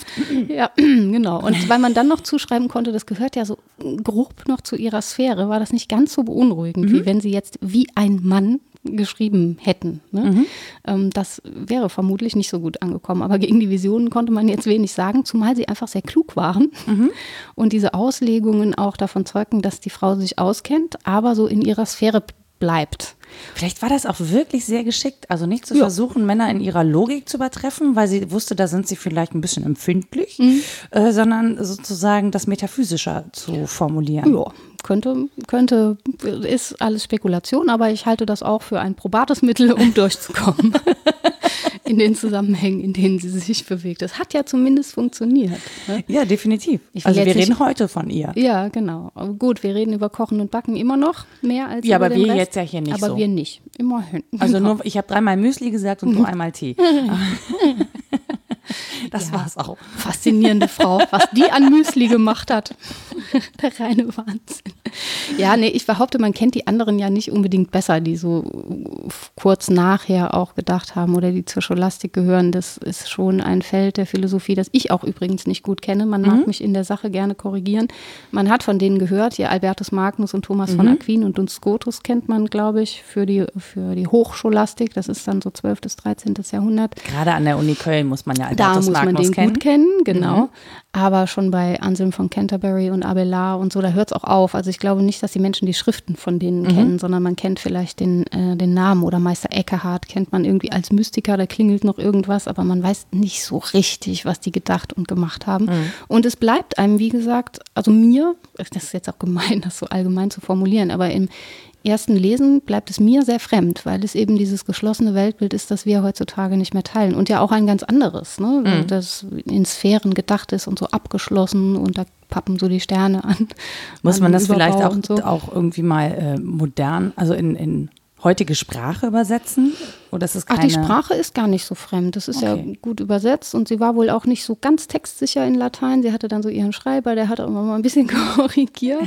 Verdampft. <clears throat> Ja, <clears throat> genau. Und <clears throat> weil man dann noch zuschreiben konnte, das gehört ja so grob noch zu ihrer Sphäre, war das nicht ganz so beunruhigend, mhm. wie wenn sie jetzt wie ein Mann geschrieben hätten. Ne? Mhm. Ähm, das wäre vermutlich nicht so gut angekommen. Aber gegen die Visionen konnte man jetzt wenig sagen, zumal sie einfach sehr klug waren mhm. und diese Auslegungen auch davon zeugen, dass die Frau sich auskennt, aber so in ihrer Sphäre bleibt. Vielleicht war das auch wirklich sehr geschickt. Also nicht zu ja. versuchen, Männer in ihrer Logik zu übertreffen, weil sie wusste, da sind sie vielleicht ein bisschen empfindlich, mhm. äh, sondern sozusagen das Metaphysischer zu formulieren. Ja, könnte, könnte, ist alles Spekulation, aber ich halte das auch für ein probates Mittel, um <laughs> durchzukommen. <laughs> in den Zusammenhängen, in denen sie sich bewegt. Das hat ja zumindest funktioniert. Ne? Ja, definitiv. also wir reden heute von ihr. Ja, genau. Aber gut, wir reden über Kochen und Backen immer noch mehr als Ja, aber wir Rest. jetzt ja hier nicht aber so. wir nicht. Immerhin. Also <laughs> nur, ich habe dreimal Müsli gesagt und du einmal Tee. <laughs> Das ja. war's auch. Faszinierende Frau, was die an Müsli gemacht hat. <laughs> Der reine Wahnsinn. Ja, nee, ich behaupte, man kennt die anderen ja nicht unbedingt besser, die so kurz nachher auch gedacht haben oder die zur Scholastik gehören. Das ist schon ein Feld der Philosophie, das ich auch übrigens nicht gut kenne. Man mhm. mag mich in der Sache gerne korrigieren. Man hat von denen gehört, hier Albertus Magnus und Thomas mhm. von Aquin und Duns Scotus kennt man, glaube ich, für die, für die Hochscholastik. Das ist dann so 12. bis 13. Jahrhundert. Gerade an der Uni Köln muss man ja Albertus da muss Magnus man den kennen. gut kennen, genau. Mhm. Aber schon bei Anselm von Canterbury und Abelard und so, da hört es auch auf. Also ich glaube nicht, dass die Menschen die Schriften von denen mhm. kennen, sondern man kennt vielleicht den, äh, den Namen oder Meister Eckehardt kennt man irgendwie als Mystiker, da klingelt noch irgendwas, aber man weiß nicht so richtig, was die gedacht und gemacht haben. Mhm. Und es bleibt einem, wie gesagt, also mir, das ist jetzt auch gemein, das so allgemein zu formulieren, aber im, ersten Lesen bleibt es mir sehr fremd, weil es eben dieses geschlossene Weltbild ist, das wir heutzutage nicht mehr teilen. Und ja auch ein ganz anderes, ne? Mhm. das in Sphären gedacht ist und so abgeschlossen und da pappen so die Sterne an. Muss man das vielleicht auch, so. auch irgendwie mal äh, modern, also in, in heutige Sprache übersetzen? Oder ist es keine? Ach, die Sprache ist gar nicht so fremd. Das ist okay. ja gut übersetzt und sie war wohl auch nicht so ganz textsicher in Latein. Sie hatte dann so ihren Schreiber, der hat auch immer mal ein bisschen <laughs> korrigiert.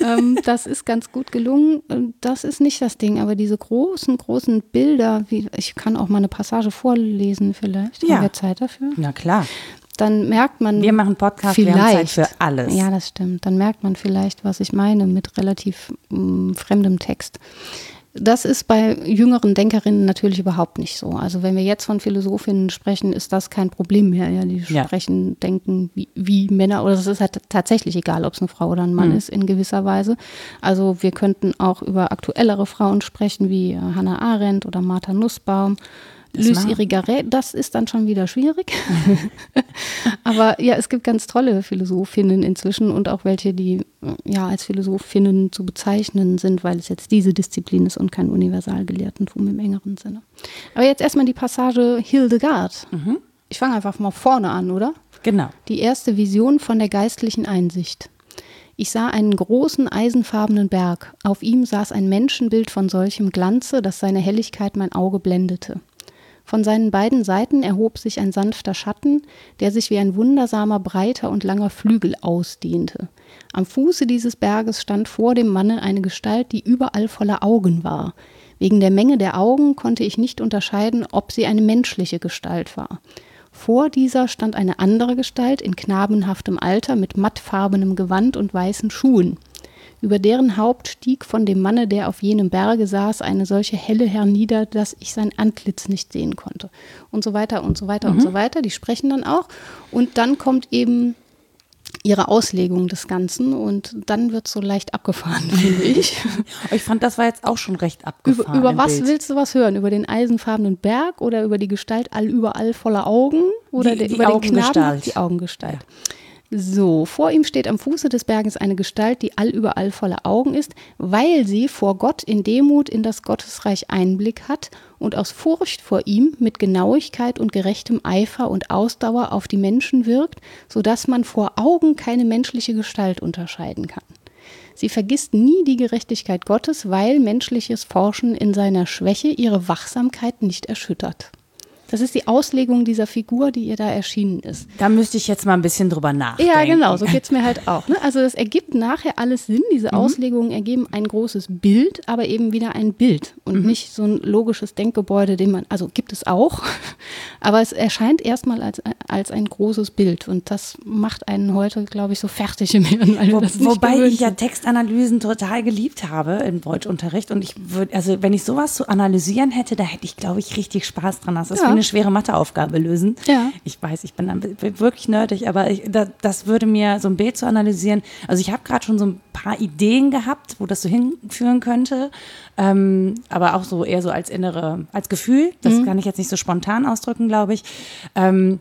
ähm, das ist ganz gut gelungen. Das ist nicht das Ding, aber diese großen, großen Bilder, wie, ich kann auch mal eine Passage vorlesen vielleicht. Ja. Haben wir Zeit dafür? Na klar dann merkt man. Wir machen Podcast, vielleicht, wir haben Zeit für alles. Ja, das stimmt. Dann merkt man vielleicht, was ich meine mit relativ mh, mm, fremdem Text. Das ist bei jüngeren Denkerinnen natürlich überhaupt nicht so. Also wenn wir jetzt von Philosophinnen sprechen, ist das kein Problem mehr. Ja, die ja. sprechen, denken wie, wie, Männer oder es ist halt tatsächlich egal, ob es eine Frau oder ein Mann mhm. ist in gewisser Weise. Also wir könnten auch über aktuellere Frauen sprechen wie Hannah Arendt oder Martha Nussbaum Luce Irigaray, das ist dann schon wieder schwierig. <laughs> Aber ja, es gibt ganz tolle Philosophinnen inzwischen und auch welche, die ja als Philosophinnen zu bezeichnen sind, weil es jetzt diese Disziplin ist und kein Universalgelehrtentum im engeren Sinne. Aber jetzt erstmal die Passage Hildegard. Mhm. Ich fange einfach mal vorne an, oder? Genau. Die erste Vision von der geistlichen Einsicht. Ich sah einen großen eisenfarbenen Berg. Auf ihm saß ein Menschenbild von solchem Glanze, dass seine Helligkeit mein Auge blendete. Von seinen beiden Seiten erhob sich ein sanfter Schatten, der sich wie ein wundersamer breiter und langer Flügel ausdehnte. Am Fuße dieses Berges stand vor dem Manne eine Gestalt, die überall voller Augen war. Wegen der Menge der Augen konnte ich nicht unterscheiden, ob sie eine menschliche Gestalt war. Vor dieser stand eine andere Gestalt in knabenhaftem Alter mit mattfarbenem Gewand und weißen Schuhen. Über deren Haupt stieg von dem Manne, der auf jenem Berge saß, eine solche helle hernieder, dass ich sein Antlitz nicht sehen konnte. Und so weiter und so weiter mhm. und so weiter. Die sprechen dann auch. Und dann kommt eben ihre Auslegung des Ganzen und dann wird es so leicht abgefahren, <laughs> finde ich. <laughs> ich fand, das war jetzt auch schon recht abgefahren. Über, über was Bild. willst du was hören? Über den eisenfarbenen Berg oder über die Gestalt all überall voller Augen? Oder die, die über Augengestalt. den Knaben? Die Augengestalt. Ja. So, vor ihm steht am Fuße des Berges eine Gestalt, die allüberall voller Augen ist, weil sie vor Gott in Demut in das Gottesreich Einblick hat und aus Furcht vor ihm mit Genauigkeit und gerechtem Eifer und Ausdauer auf die Menschen wirkt, so dass man vor Augen keine menschliche Gestalt unterscheiden kann. Sie vergisst nie die Gerechtigkeit Gottes, weil menschliches Forschen in seiner Schwäche ihre Wachsamkeit nicht erschüttert. Das ist die Auslegung dieser Figur, die ihr da erschienen ist. Da müsste ich jetzt mal ein bisschen drüber nachdenken. Ja, genau, so geht es mir halt auch. Ne? Also das ergibt nachher alles Sinn. Diese mhm. Auslegungen ergeben ein großes Bild, aber eben wieder ein Bild und mhm. nicht so ein logisches Denkgebäude, den man, also gibt es auch, <laughs> aber es erscheint erstmal als, als ein großes Bild und das macht einen heute, glaube ich, so fertig im Hirn. Wo, wobei ich ja Textanalysen total geliebt habe im Deutschunterricht und ich würde, also wenn ich sowas zu analysieren hätte, da hätte ich, glaube ich, richtig Spaß dran. Das ist ja eine schwere Matheaufgabe lösen. Ja. Ich weiß, ich bin dann wirklich nerdig, aber ich, da, das würde mir so ein Bild zu analysieren. Also ich habe gerade schon so ein paar Ideen gehabt, wo das so hinführen könnte, ähm, aber auch so eher so als innere, als Gefühl. Das mhm. kann ich jetzt nicht so spontan ausdrücken, glaube ich. Ähm,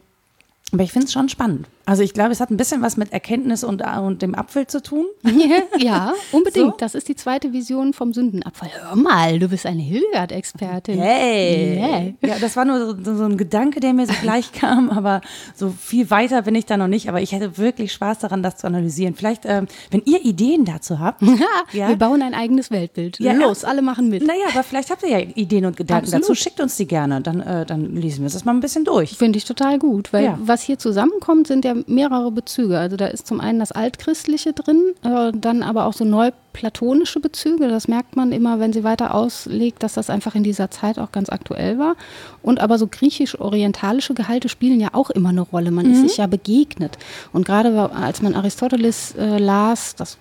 aber ich finde es schon spannend. Also ich glaube, es hat ein bisschen was mit Erkenntnis und, äh, und dem Apfel zu tun. <laughs> ja, unbedingt. So? Das ist die zweite Vision vom Sündenabfall. Hör mal, du bist eine Hildegard-Expertin. Hey. Yeah. Ja, das war nur so, so, ein Gedanke, der mir so gleich <laughs> kam, aber so viel weiter bin ich da noch nicht. Aber ich hätte wirklich Spaß daran, das zu analysieren. Vielleicht, ähm, wenn ihr Ideen dazu habt. <laughs> ja. Wir bauen ein eigenes Weltbild. Ja, Los, alle machen mit. Naja, aber vielleicht habt ihr ja Ideen und Gedanken Absolut. dazu. Schickt uns die gerne. Dann, äh, dann lesen wir das mal ein bisschen durch. Finde ich total gut, weil ja. was hier zusammenkommt, sind ja mehrere Bezüge. Also da ist zum einen das Altchristliche drin, äh, dann aber auch so neuplatonische Bezüge. Das merkt man immer, wenn sie weiter auslegt, dass das einfach in dieser Zeit auch ganz aktuell war. Und aber so griechisch-orientalische Gehalte spielen ja auch immer eine Rolle. Man mhm. ist sich ja begegnet. Und gerade als man Aristoteles äh, las, das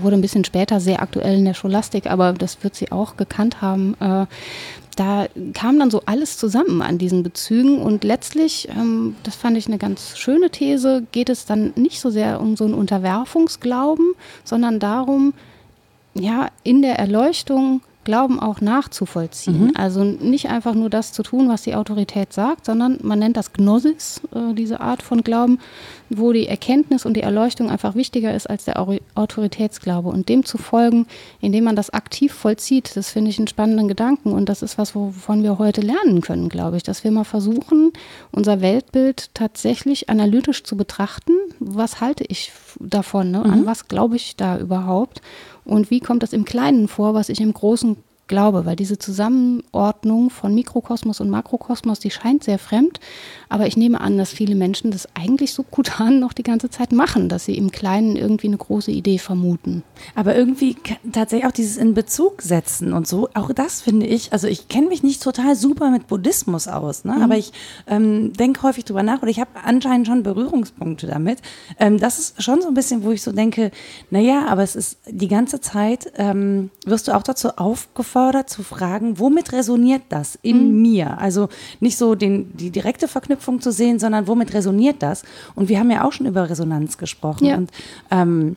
wurde ein bisschen später sehr aktuell in der Scholastik, aber das wird sie auch gekannt haben, äh, da kam dann so alles zusammen an diesen Bezügen und letztlich, ähm, das fand ich eine ganz schöne These, geht es dann nicht so sehr um so einen Unterwerfungsglauben, sondern darum, ja, in der Erleuchtung Glauben auch nachzuvollziehen. Mhm. Also nicht einfach nur das zu tun, was die Autorität sagt, sondern man nennt das Gnosis, äh, diese Art von Glauben, wo die Erkenntnis und die Erleuchtung einfach wichtiger ist als der Autoritätsglaube. Und dem zu folgen, indem man das aktiv vollzieht, das finde ich einen spannenden Gedanken. Und das ist was, wovon wir heute lernen können, glaube ich, dass wir mal versuchen, unser Weltbild tatsächlich analytisch zu betrachten. Was halte ich davon? Ne? Mhm. An was glaube ich da überhaupt? Und wie kommt das im Kleinen vor, was ich im Großen glaube, weil diese Zusammenordnung von Mikrokosmos und Makrokosmos, die scheint sehr fremd, aber ich nehme an, dass viele Menschen das eigentlich so gut <laughs> an noch die ganze Zeit machen, dass sie im Kleinen irgendwie eine große Idee vermuten. Aber irgendwie tatsächlich auch dieses in Bezug setzen und so, auch das finde ich, also ich kenne mich nicht total super mit Buddhismus aus, ne? Mhm. aber ich ähm, denke häufig drüber nach oder ich habe anscheinend schon Berührungspunkte damit. Ähm, das ist schon so ein bisschen, wo ich so denke, naja, aber es ist die ganze Zeit, ähm, wirst du auch dazu aufgefordert, aufgefordert zu fragen, womit resoniert das in mhm. mir? Also nicht so den, die direkte Verknüpfung zu sehen, sondern womit resoniert das? Und wir haben ja auch schon über Resonanz gesprochen. Ja. Und ähm,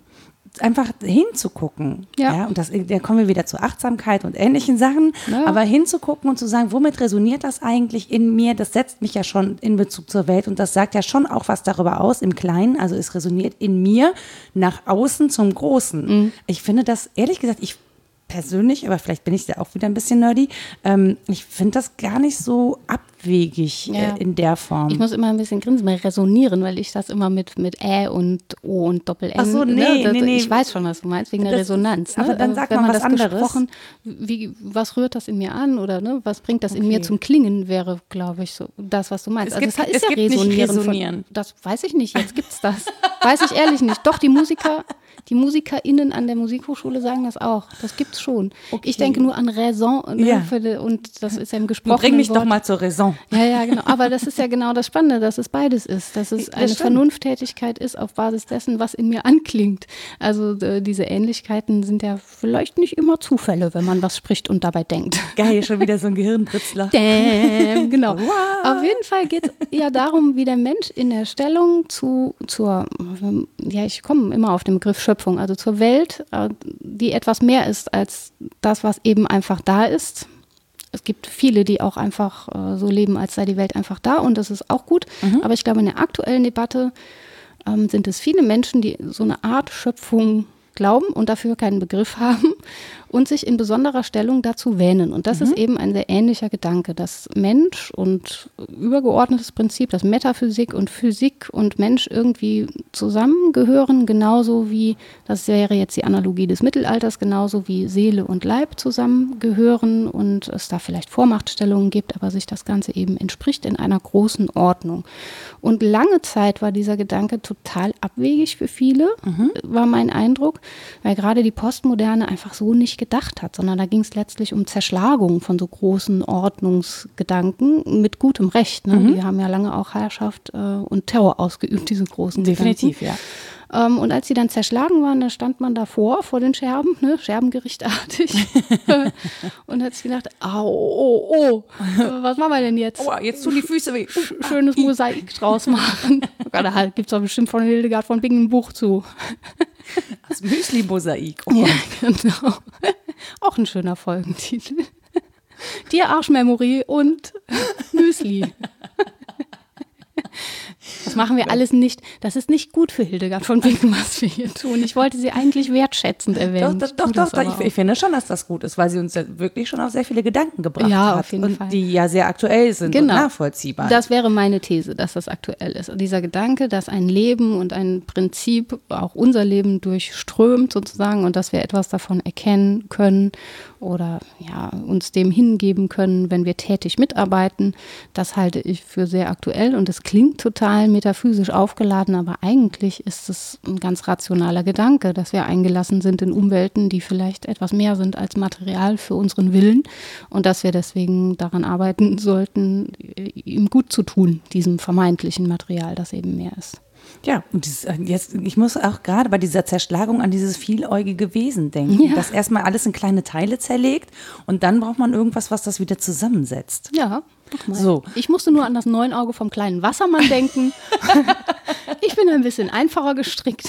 einfach hinzugucken. Ja. ja. und das, da kommen wir wieder zur Achtsamkeit und ähnlichen Sachen. Ja. Aber hinzugucken und zu sagen, womit resoniert das eigentlich in mir? Das setzt mich ja schon in Bezug zur Welt und das sagt ja schon auch was darüber aus im Kleinen. Also es resoniert in mir nach außen zum Großen. Mhm. Ich finde das, ehrlich gesagt, ich persönlich, aber vielleicht bin ich da auch wieder ein bisschen nerdy, ähm, ich finde das gar nicht so abwegig äh, ja. äh, in der Form. Ich muss immer ein bisschen grinsen, weil resonieren, weil ich das immer mit, mit Ä und O und Doppel-N. Ach so, nee, ne? das, nee, nee. Ich weiß schon, was du meinst, wegen das, der Resonanz. Ne? Aber dann sagt Wenn man, man was anderes. Wie, was rührt das in mir an oder ne, was bringt das okay. in mir zum Klingen, wäre, glaube ich, so das, was du meinst. Es also gibt, es ist es ja resonieren. resonieren. Von, das weiß ich nicht, jetzt gibt es das. weiß ich ehrlich nicht. Doch, die Musiker die MusikerInnen an der Musikhochschule sagen das auch. Das gibt's schon. Okay. Ich denke nur an Raison ne, ja. die, und das ist ja im Gesprochenen Bring mich Wort. doch mal zur Raison. Ja, ja, genau. Aber das ist ja genau das Spannende, dass es beides ist. Dass es das eine stimmt. Vernunfttätigkeit ist auf Basis dessen, was in mir anklingt. Also äh, diese Ähnlichkeiten sind ja vielleicht nicht immer Zufälle, wenn man was spricht und dabei denkt. Geil, schon wieder so ein Gehirnbritzler. <laughs> Damn, genau. <laughs> Wow. Auf jeden Fall geht es ja darum, wie der Mensch in der Stellung zu, zur, ja, ich komme immer auf den Begriff Schöpfung also zur Welt, äh, die etwas mehr ist als das, was eben einfach da ist. Es gibt viele, die auch einfach äh, so leben, als sei die Welt einfach da und das ist auch gut. Mhm. Aber ich glaube, in der aktuellen Debatte ähm, sind es viele Menschen, die so eine Art Schöpfung glauben und dafür keinen Begriff <laughs> haben und sich in besonderer Stellung dazu wähnen. Und das mhm. ist eben ein sehr ähnlicher Gedanke, dass Mensch und übergeordnetes Prinzip, dass Metaphysik und Physik und Mensch irgendwie zusammengehören, genauso wie, das wäre jetzt die Analogie des Mittelalters, genauso wie Seele und Leib zusammengehören und es da vielleicht Vormachtstellungen gibt, aber sich das Ganze eben entspricht in einer großen Ordnung. Und lange Zeit war dieser Gedanke total abwegig für viele, mhm. war mein Eindruck, weil gerade die Postmoderne einfach so nicht gedacht hat, sondern da ging es letztlich um Zerschlagung von so großen Ordnungsgedanken mit gutem Recht. Ne? Mhm. Die haben ja lange auch Herrschaft äh, und Terror ausgeübt, diese großen Definitiv, Gedanken. ja. Ähm, und als sie dann zerschlagen waren, da stand man davor, vor den Scherben, ne, Scherbengerichtartig. <laughs> <laughs> und hat sich gedacht, au, oh, oh, was machen wir denn jetzt? Oh, jetzt tun die Füße weh. Schönes Mosaik draus machen. da gibt es doch bestimmt von Hildegard von Bingen ein Buch zu. <laughs> Das Müsli-Mosaik. Oh ja, genau. Auch ein schöner Folgentitel. Dir Arschmemory und Müsli. Das machen wir alles nicht. Das ist nicht gut für Hildegard von Bingen, was wir hier tun. Ich wollte sie eigentlich wertschätzend erwähnen. Doch, doch, doch, doch ich, ich, finde schon, dass das gut ist, weil sie uns ja wirklich schon auf sehr viele Gedanken gebracht ja, hat. Auf jeden und Fall. die ja sehr aktuell sind genau. und nachvollziehbar. Das wäre meine These, dass das aktuell ist. Und dieser Gedanke, dass ein Leben und ein Prinzip auch unser Leben durchströmt sozusagen und dass wir etwas davon erkennen können oder ja, uns dem hingeben können, wenn wir tätig mitarbeiten, das halte ich für sehr aktuell und es klingt total mit metaphysisch aufgeladen, aber eigentlich ist es ein ganz rationaler Gedanke, dass wir eingelassen sind in Umwelten, die vielleicht etwas mehr sind als Material für unseren Willen und dass wir deswegen daran arbeiten sollten, ihm gut zu tun, diesem vermeintlichen Material, das eben mehr ist. Ja, und dieses, äh, jetzt, ich muss auch gerade bei dieser Zerschlagung an dieses vieläugige Wesen denken, ja. das erstmal alles in kleine Teile zerlegt und dann braucht man irgendwas, was das wieder zusammensetzt. Ja, so. Ich musste nur an das Neunauge vom kleinen Wassermann denken. <laughs> ich bin ein bisschen einfacher gestrickt.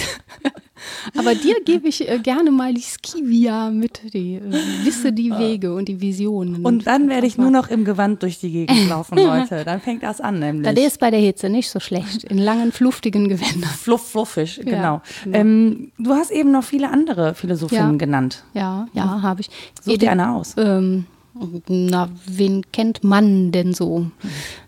Aber dir gebe ich äh, gerne mal die Skivia mit, die äh, wisse die Wege und die Visionen. Und dann werde ich nur noch im Gewand durch die Gegend laufen, <laughs> Leute. Dann fängt das an, nämlich. Das ist bei der Hitze nicht so schlecht, in langen, fluftigen Gewändern. Fluff, fluffig, genau. Ja, genau. Ähm, du hast eben noch viele andere Philosophinnen ja. genannt. Ja, ja, habe ich. Such dir eine aus. Ähm, na, wen kennt man denn so?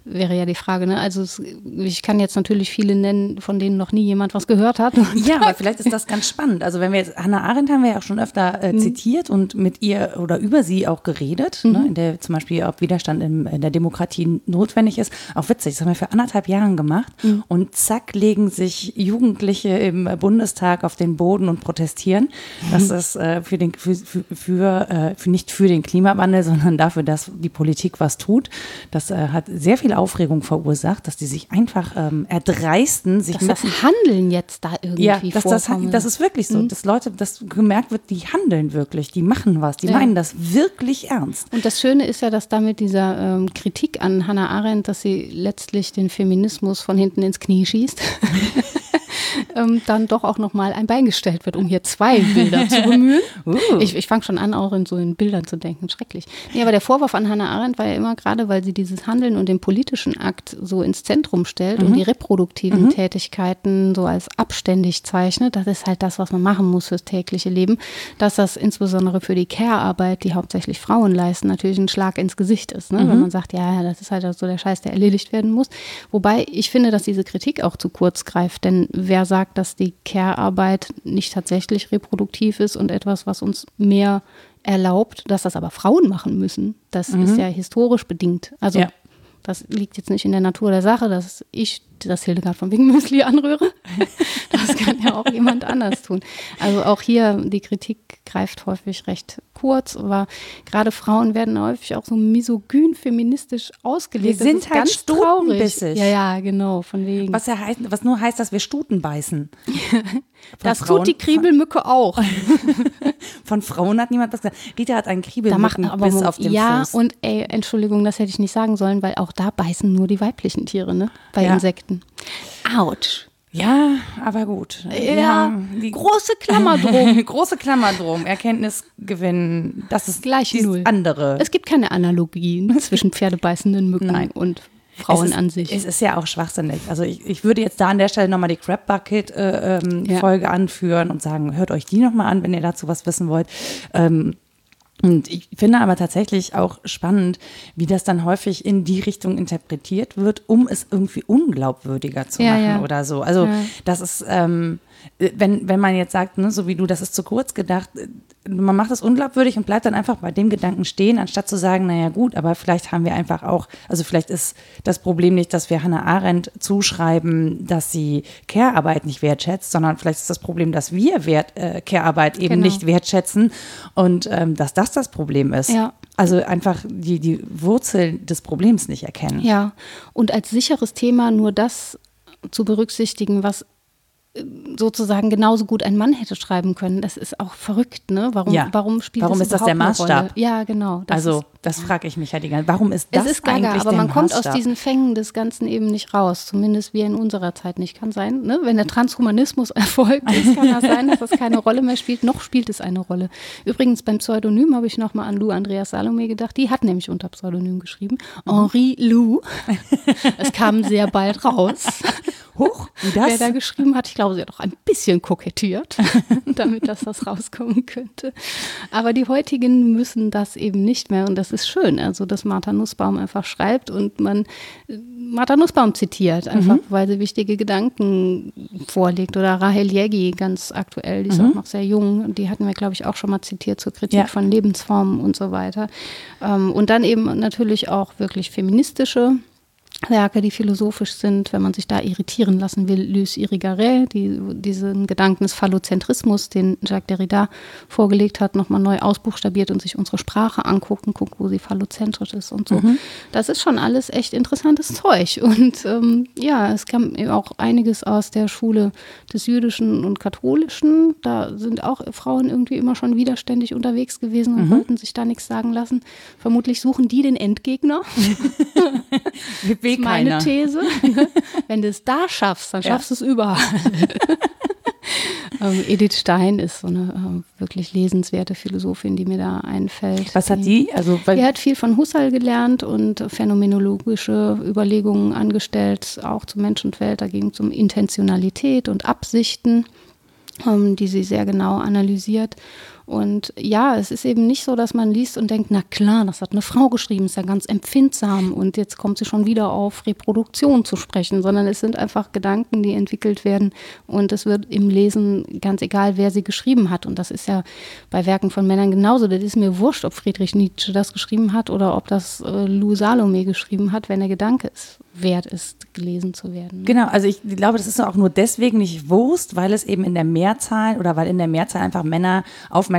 Wäre ja die Frage. Ne? Also es, ich kann jetzt natürlich viele nennen, von denen noch nie jemand was gehört hat. Ja, aber vielleicht ist das ganz spannend. Also wenn wir jetzt, Hannah Arendt haben wir ja auch schon öfter äh, mhm. zitiert und mit ihr oder über sie auch geredet, ne? mhm. ne? in der zum Beispiel, ob Widerstand in, in, der Demokratie notwendig ist. Auch witzig, das haben wir für anderthalb Jahren gemacht mhm. und zack legen sich Jugendliche im Bundestag auf den Boden und protestieren. Das mhm. ist äh, für den, für, für, für, äh, für, nicht für den Klimawandel, sondern dafür, dass die Politik was tut. Das äh, hat sehr viel Aufregung verursacht, dass die sich einfach ähm, erdreisten, sich dass mit das Handeln jetzt da irgendwie ja, dass das, das ist wirklich so, mhm. dass Leute, dass gemerkt wird, die handeln wirklich, die machen was, die ja. meinen das wirklich ernst. Und das Schöne ist ja, dass damit dieser ähm, Kritik an Hannah Arendt, dass sie letztlich den Feminismus von hinten ins Knie schießt. <laughs> ähm, dann doch auch nochmal ein Bein gestellt wird, um hier zwei Bilder zu bemühen. <laughs> Uh. Ich, ich fange schon an, auch in so in Bildern zu denken. Schrecklich. Nee, aber der Vorwurf an Hannah Arendt war ja immer gerade, weil sie dieses Handeln und den politischen Akt so ins Zentrum stellt mhm. und die reproduktiven mhm. Tätigkeiten so als abständig zeichnet. Das ist halt das, was man machen muss fürs tägliche Leben. Dass das insbesondere für die Care-Arbeit, die hauptsächlich Frauen leisten, natürlich ein Schlag ins Gesicht ist. Ne? Mhm. Wenn man sagt, ja, das ist halt so der Scheiß, der erledigt werden muss. Wobei ich finde, dass diese Kritik auch zu kurz greift. Denn wer sagt, dass die Care-Arbeit nicht tatsächlich reproduktiv ist und etwas, was uns mehr erlaubt, dass das aber Frauen machen müssen. Das mhm. ist ja historisch bedingt. Also ja. das liegt jetzt nicht in der Natur der Sache, dass ich das Hildegard von Wingmüsli <laughs> anrühre. Das kann ja auch jemand anders tun. Also auch hier, die Kritik greift häufig recht kurz, aber gerade Frauen werden häufig auch so misogyn feministisch ausgelegt. Wir sind halt stutenbissig. Ja, ja, genau, von wegen. Was ja heißt, was nur heißt, dass wir Stuten beißen. <laughs> das Frauen, tut die Kriebelmücke auch. <laughs> von Frauen hat niemand was gesagt. Rita hat einen Kriebelmückenbiss auf dem ja, Fuß. Ja, und ey, Entschuldigung, das hätte ich nicht sagen sollen, weil auch da beißen nur die weiblichen Tiere, ne? Bei ja. Insekten. Autsch. Ja, aber gut. Ja, die große Klammer drum. <laughs> große Klammer drum. Erkenntnisgewinn, das ist gleich null. andere. Es gibt keine Analogien <laughs> zwischen pferdebeißenden Mücken Nein. und Frauen ist, an sich. Es ist ja auch schwachsinnig. Also ich, ich würde jetzt da an der Stelle nochmal die Crab Bucket äh, ähm, ja. Folge anführen und sagen, hört euch die nochmal an, wenn ihr dazu was wissen wollt. Ähm, und ich finde aber tatsächlich auch spannend, wie das dann häufig in die Richtung interpretiert wird, um es irgendwie unglaubwürdiger zu ja, machen ja. oder so. Also ja. das ist, ähm, wenn, wenn man jetzt sagt, ne, so wie du, das ist zu kurz gedacht, man macht es unglaubwürdig und bleibt dann einfach bei dem Gedanken stehen, anstatt zu sagen, naja gut, aber vielleicht haben wir einfach auch, also vielleicht ist das Problem nicht, dass wir Hannah Arendt zuschreiben, dass sie Care-Arbeit nicht wertschätzt, sondern vielleicht ist das Problem, dass wir Wert, äh, Care-Arbeit eben genau. nicht wertschätzen und ähm, dass das das Problem ist. Ja. Also einfach die, die Wurzel des Problems nicht erkennen. Ja, und als sicheres Thema nur das zu berücksichtigen, was sozusagen genauso gut ein Mann hätte schreiben können. Das ist auch verrückt, ne? Warum, ja. warum spielt warum das ist das der Maßstab? Ja, genau. Das also, ist, das frage ich mich ja die ganze. Warum ist das es ist gaga, eigentlich aber man Maßstab? kommt aus diesen Fängen des Ganzen eben nicht raus. Zumindest wie in unserer Zeit nicht. Kann sein, ne? Wenn der Transhumanismus <laughs> erfolgt ist, kann das sein, dass das keine Rolle mehr spielt. Noch spielt es eine Rolle. Übrigens beim Pseudonym habe ich nochmal an Lou Andreas Salome gedacht. Die hat nämlich unter Pseudonym geschrieben. Mhm. Henri Lou. <laughs> Es kam sehr bald raus. Huch, wie das? Wer da geschrieben hat, ich glaube, sie hat auch ein bisschen kokettiert, <laughs> damit das, das rauskommen könnte. Aber die heutigen müssen das eben nicht mehr und das ist schön. Also, dass Martha Nussbaum einfach schreibt und man äh, Martha Nussbaum zitiert, einfach mhm. weil sie wichtige Gedanken vorlegt. Oder Rahel Jägi, ganz aktuell, die ist mhm. auch noch sehr jung. Die hatten wir, glaube ich, auch schon mal zitiert zur Kritik ja. von Lebensformen und so weiter. Ähm, und dann eben natürlich auch wirklich feministische Werke, die philosophisch sind, wenn man sich da irritieren lassen will, Luce Irigaray, die diesen Gedanken des Phallozentrismus, den Jacques Derrida vorgelegt hat, nochmal neu ausbuchstabiert und sich unsere Sprache anguckt und guckt, wo sie phallozentrisch ist und so. Mhm. Das ist schon alles echt interessantes Zeug. Und ähm, ja, es kam auch einiges aus der Schule des Jüdischen und Katholischen. Da sind auch Frauen irgendwie immer schon widerständig unterwegs gewesen und mhm. wollten sich da nichts sagen lassen. Vermutlich suchen die den Endgegner. <laughs> <laughs> ist meine keiner. These. <laughs> Wenn du es da schaffst, dann schaffst du es überall. <laughs> ähm, Edith Stein ist so eine äh, wirklich lesenswerte Philosophin, die mir da einfällt. Was hat die? Also, die hat viel von Husserl gelernt und phänomenologische Überlegungen angestellt, auch zu Mensch und Welt. Da ging es um Intentionalität und Absichten, ähm, die sie sehr genau analysiert. Und ja, es ist eben nicht so, dass man liest und denkt, na klar, das hat eine Frau geschrieben, ist ja ganz empfindsam und jetzt kommt sie schon wieder auf Reproduktion zu sprechen, sondern es sind einfach Gedanken, die entwickelt werden und es wird im Lesen ganz egal, wer sie geschrieben hat. Und das ist ja bei Werken von Männern genauso. Das ist mir wurscht, ob Friedrich Nietzsche das geschrieben hat oder ob das äh, Lou Salome geschrieben hat, wenn der Gedanke ist wert ist, gelesen zu werden. Genau, also ich glaube, das ist auch nur deswegen nicht Wurst, weil es eben in der Mehrzahl oder weil in der Mehrzahl einfach Männer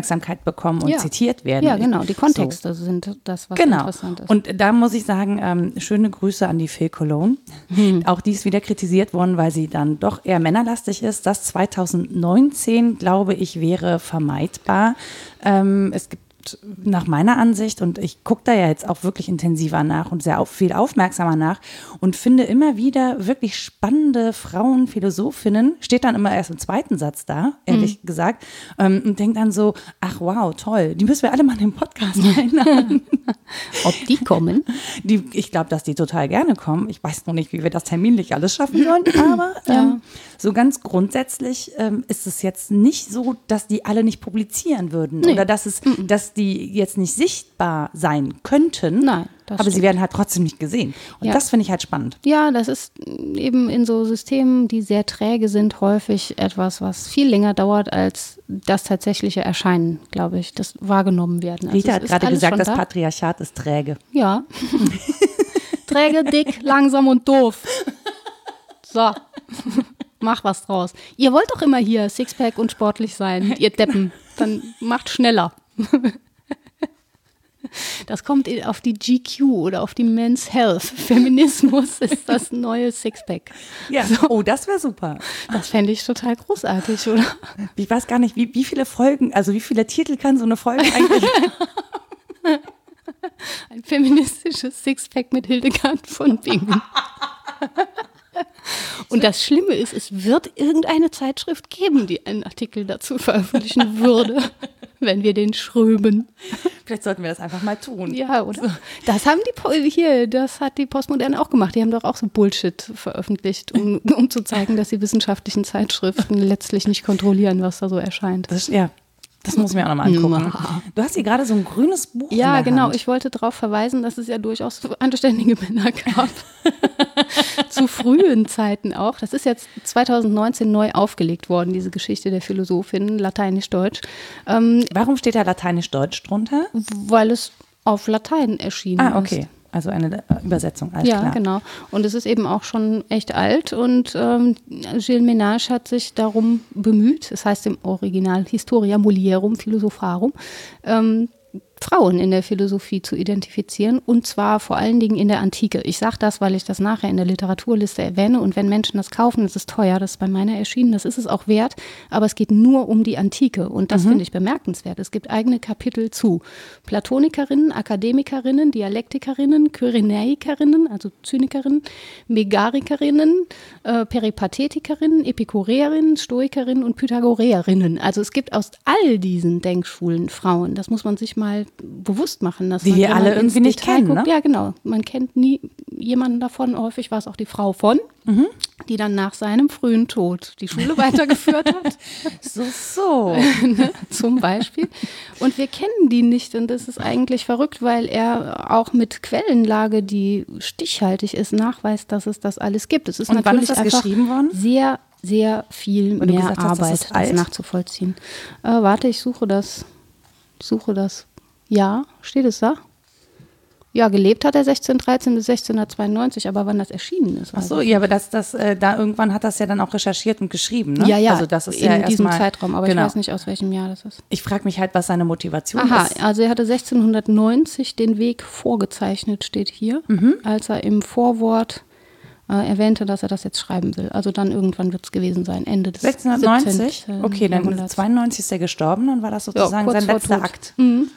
Aufmerksamkeit bekommen und ja. zitiert werden. Ja, genau, die Kontexte so. sind das, was genau. interessant ist. Und da muss ich sagen, ähm, schöne Grüße an die Phil Cologne. Hm. Auch die ist wieder kritisiert worden, weil sie dann doch eher männerlastig ist. Das 2019, glaube ich, wäre vermeidbar. Ähm, es gibt nach meiner Ansicht, und ich gucke da ja jetzt auch wirklich intensiver nach und sehr viel aufmerksamer nach und finde immer wieder wirklich spannende Frauen, Philosophinnen, steht dann immer erst im zweiten Satz da, ehrlich mhm. gesagt, ähm, und denkt dann so, ach wow, toll, die müssen wir alle mal in den Podcast einladen. <laughs> Ob die kommen? Die, ich glaube, dass die total gerne kommen. Ich weiß noch nicht, wie wir das terminlich alles schaffen sollen, aber ähm, ja. so ganz grundsätzlich ähm, ist es jetzt nicht so, dass die alle nicht publizieren würden nee. oder dass es, mhm. Dass die jetzt nicht sichtbar sein könnten. Nein. aber stimmt. sie werden halt trotzdem nicht gesehen. Und ja. das finde ich halt spannend. Ja, das ist eben in so Systemen, die sehr träge sind, häufig etwas, was viel länger dauert als das tatsächliche Erscheinen, glaube ich, das wahrgenommen werden. Also Rita hat gerade gesagt, das Patriarchat ist träge. Ja. <laughs> träge, dick, langsam und doof. So. <laughs> Mach was draus. Ihr wollt doch immer hier Sixpack und sportlich sein, ihr Deppen. Dann macht schneller. <laughs> Das kommt auf die GQ oder auf die Men's Health. <laughs> Feminismus ist das neue Sixpack. Ja, so. oh, das wäre super. Das fände ich total großartig, oder? Ich weiß gar nicht, wie, wie viele Folgen, also wie viele Titel kann so eine Folge eigentlich <laughs> Ein feministisches Sixpack mit Hildegard von Bingen. Und das Schlimme ist, es wird irgendeine Zeitschrift geben, die einen Artikel dazu veröffentlichen würde wenn wir den schröben. Vielleicht sollten wir das einfach mal tun. Ja, oder? Das haben die hier, das hat die Postmoderne auch gemacht. Die haben doch auch so Bullshit veröffentlicht, um, um zu zeigen, dass die wissenschaftlichen Zeitschriften letztlich nicht kontrollieren, was da so erscheint. Das, ja, das muss ich mir auch nochmal angucken. <laughs> Du hast hier gerade so ein grünes Buch. Ja, genau. Hand. Ich wollte darauf verweisen, dass es ja durchaus anständige Männer gab. <laughs> Zu frühen Zeiten auch. Das ist jetzt 2019 neu aufgelegt worden, diese Geschichte der Philosophin, Lateinisch-Deutsch. Ähm, Warum steht da Lateinisch-Deutsch drunter? Weil es auf Latein erschienen ah, okay. ist. Also eine Übersetzung, alles ja, klar. genau. Und es ist eben auch schon echt alt und ähm, Gilles Ménage hat sich darum bemüht, es heißt im Original Historia Mulierum Philosopharum, ähm, Frauen in der Philosophie zu identifizieren und zwar vor allen Dingen in der Antike. Ich sage das, weil ich das nachher in der Literaturliste erwähne und wenn Menschen das kaufen, das ist teuer, das ist bei meiner erschienen, das ist es auch wert, aber es geht nur um die Antike und das mhm. finde ich bemerkenswert. Es gibt eigene Kapitel zu Platonikerinnen, Akademikerinnen, Dialektikerinnen, Kyrenäikerinnen, also Zynikerinnen, Megarikerinnen, äh, Peripathetikerinnen, Epikureerinnen, Stoikerinnen und Pythagoreerinnen. Also es gibt aus all diesen Denkschulen Frauen. Das muss man sich mal bewusst machen. Dass die wir alle irgendwie nicht Detail kennen. Guckt, ne? Ja, genau. Man kennt nie jemanden davon. Häufig war es auch die Frau von, mhm. die dann nach seinem frühen Tod die Schule weitergeführt hat. <laughs> So, so. <laughs> ne? Zum Beispiel. Und wir kennen die nicht. Und das ist eigentlich verrückt, weil er auch mit Quellenlage, die stichhaltig ist, nachweist, dass es das alles gibt. Es ist Und natürlich ist das geschrieben worden? sehr sehr viel mehr hast, Arbeit, das nachzuvollziehen. Äh, warte, ich suche das. Ich suche das. Ja, steht es da? Ja, gelebt hat er 1613 bis 1692, aber wann das erschienen ist. Ach so, ja, aber das, das, äh, da irgendwann hat das ja dann auch recherchiert und geschrieben, ne? Ja, ja, also das ist in ja diesem erstmal- Zeitraum, aber genau. ich weiß nicht, aus welchem Jahr das ist. Ich frage mich halt, was seine Motivation Aha, ist. also er hatte 1690 den Weg vorgezeichnet, steht hier, Mhm. als er im Vorwort äh, erwähnte, dass er das jetzt schreiben will. Also dann irgendwann wird es gewesen sein, Ende des 1690? 17. Okay, dann Jahrhunderts. 92 ist er gestorben, dann war das sozusagen kurz sein letzter. Akt. Mhm.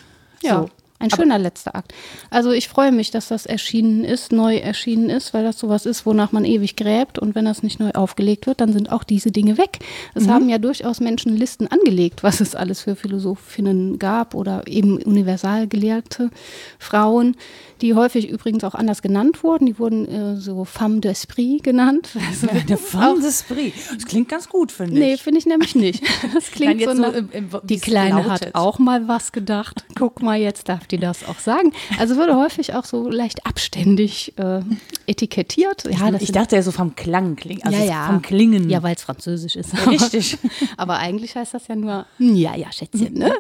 Ja. Ein schöner letzter Akt. Also ich freue mich, dass das erschienen ist, neu erschienen ist, weil das sowas ist, wonach man ewig gräbt und wenn das nicht neu aufgelegt wird, dann sind auch diese Dinge weg. Mhm. Es haben ja durchaus Menschen Listen angelegt, was es alles für Philosophinnen gab oder eben universalgelehrte Frauen, die häufig übrigens auch anders genannt wurden. Die wurden äh, so femme d'esprit genannt. <laughs> Also Eine Femme d'Esprit. Das klingt ganz gut, finde Nee, ich. finde ich nämlich nicht. <laughs> Das klingt Nein, jetzt so nach, im- im- die Kleine lautet. hat auch mal was gedacht. Guck mal, jetzt darf die das auch sagen. Also wurde häufig auch so leicht abständig äh, etikettiert. Ja, ich sind- dachte ja so vom Klang klingt, also ja, ja. vom Klingen. Ja, weil es französisch ist. <laughs> Richtig. <laughs> Aber eigentlich heißt das ja nur, ja, ja, Schätzchen, ne?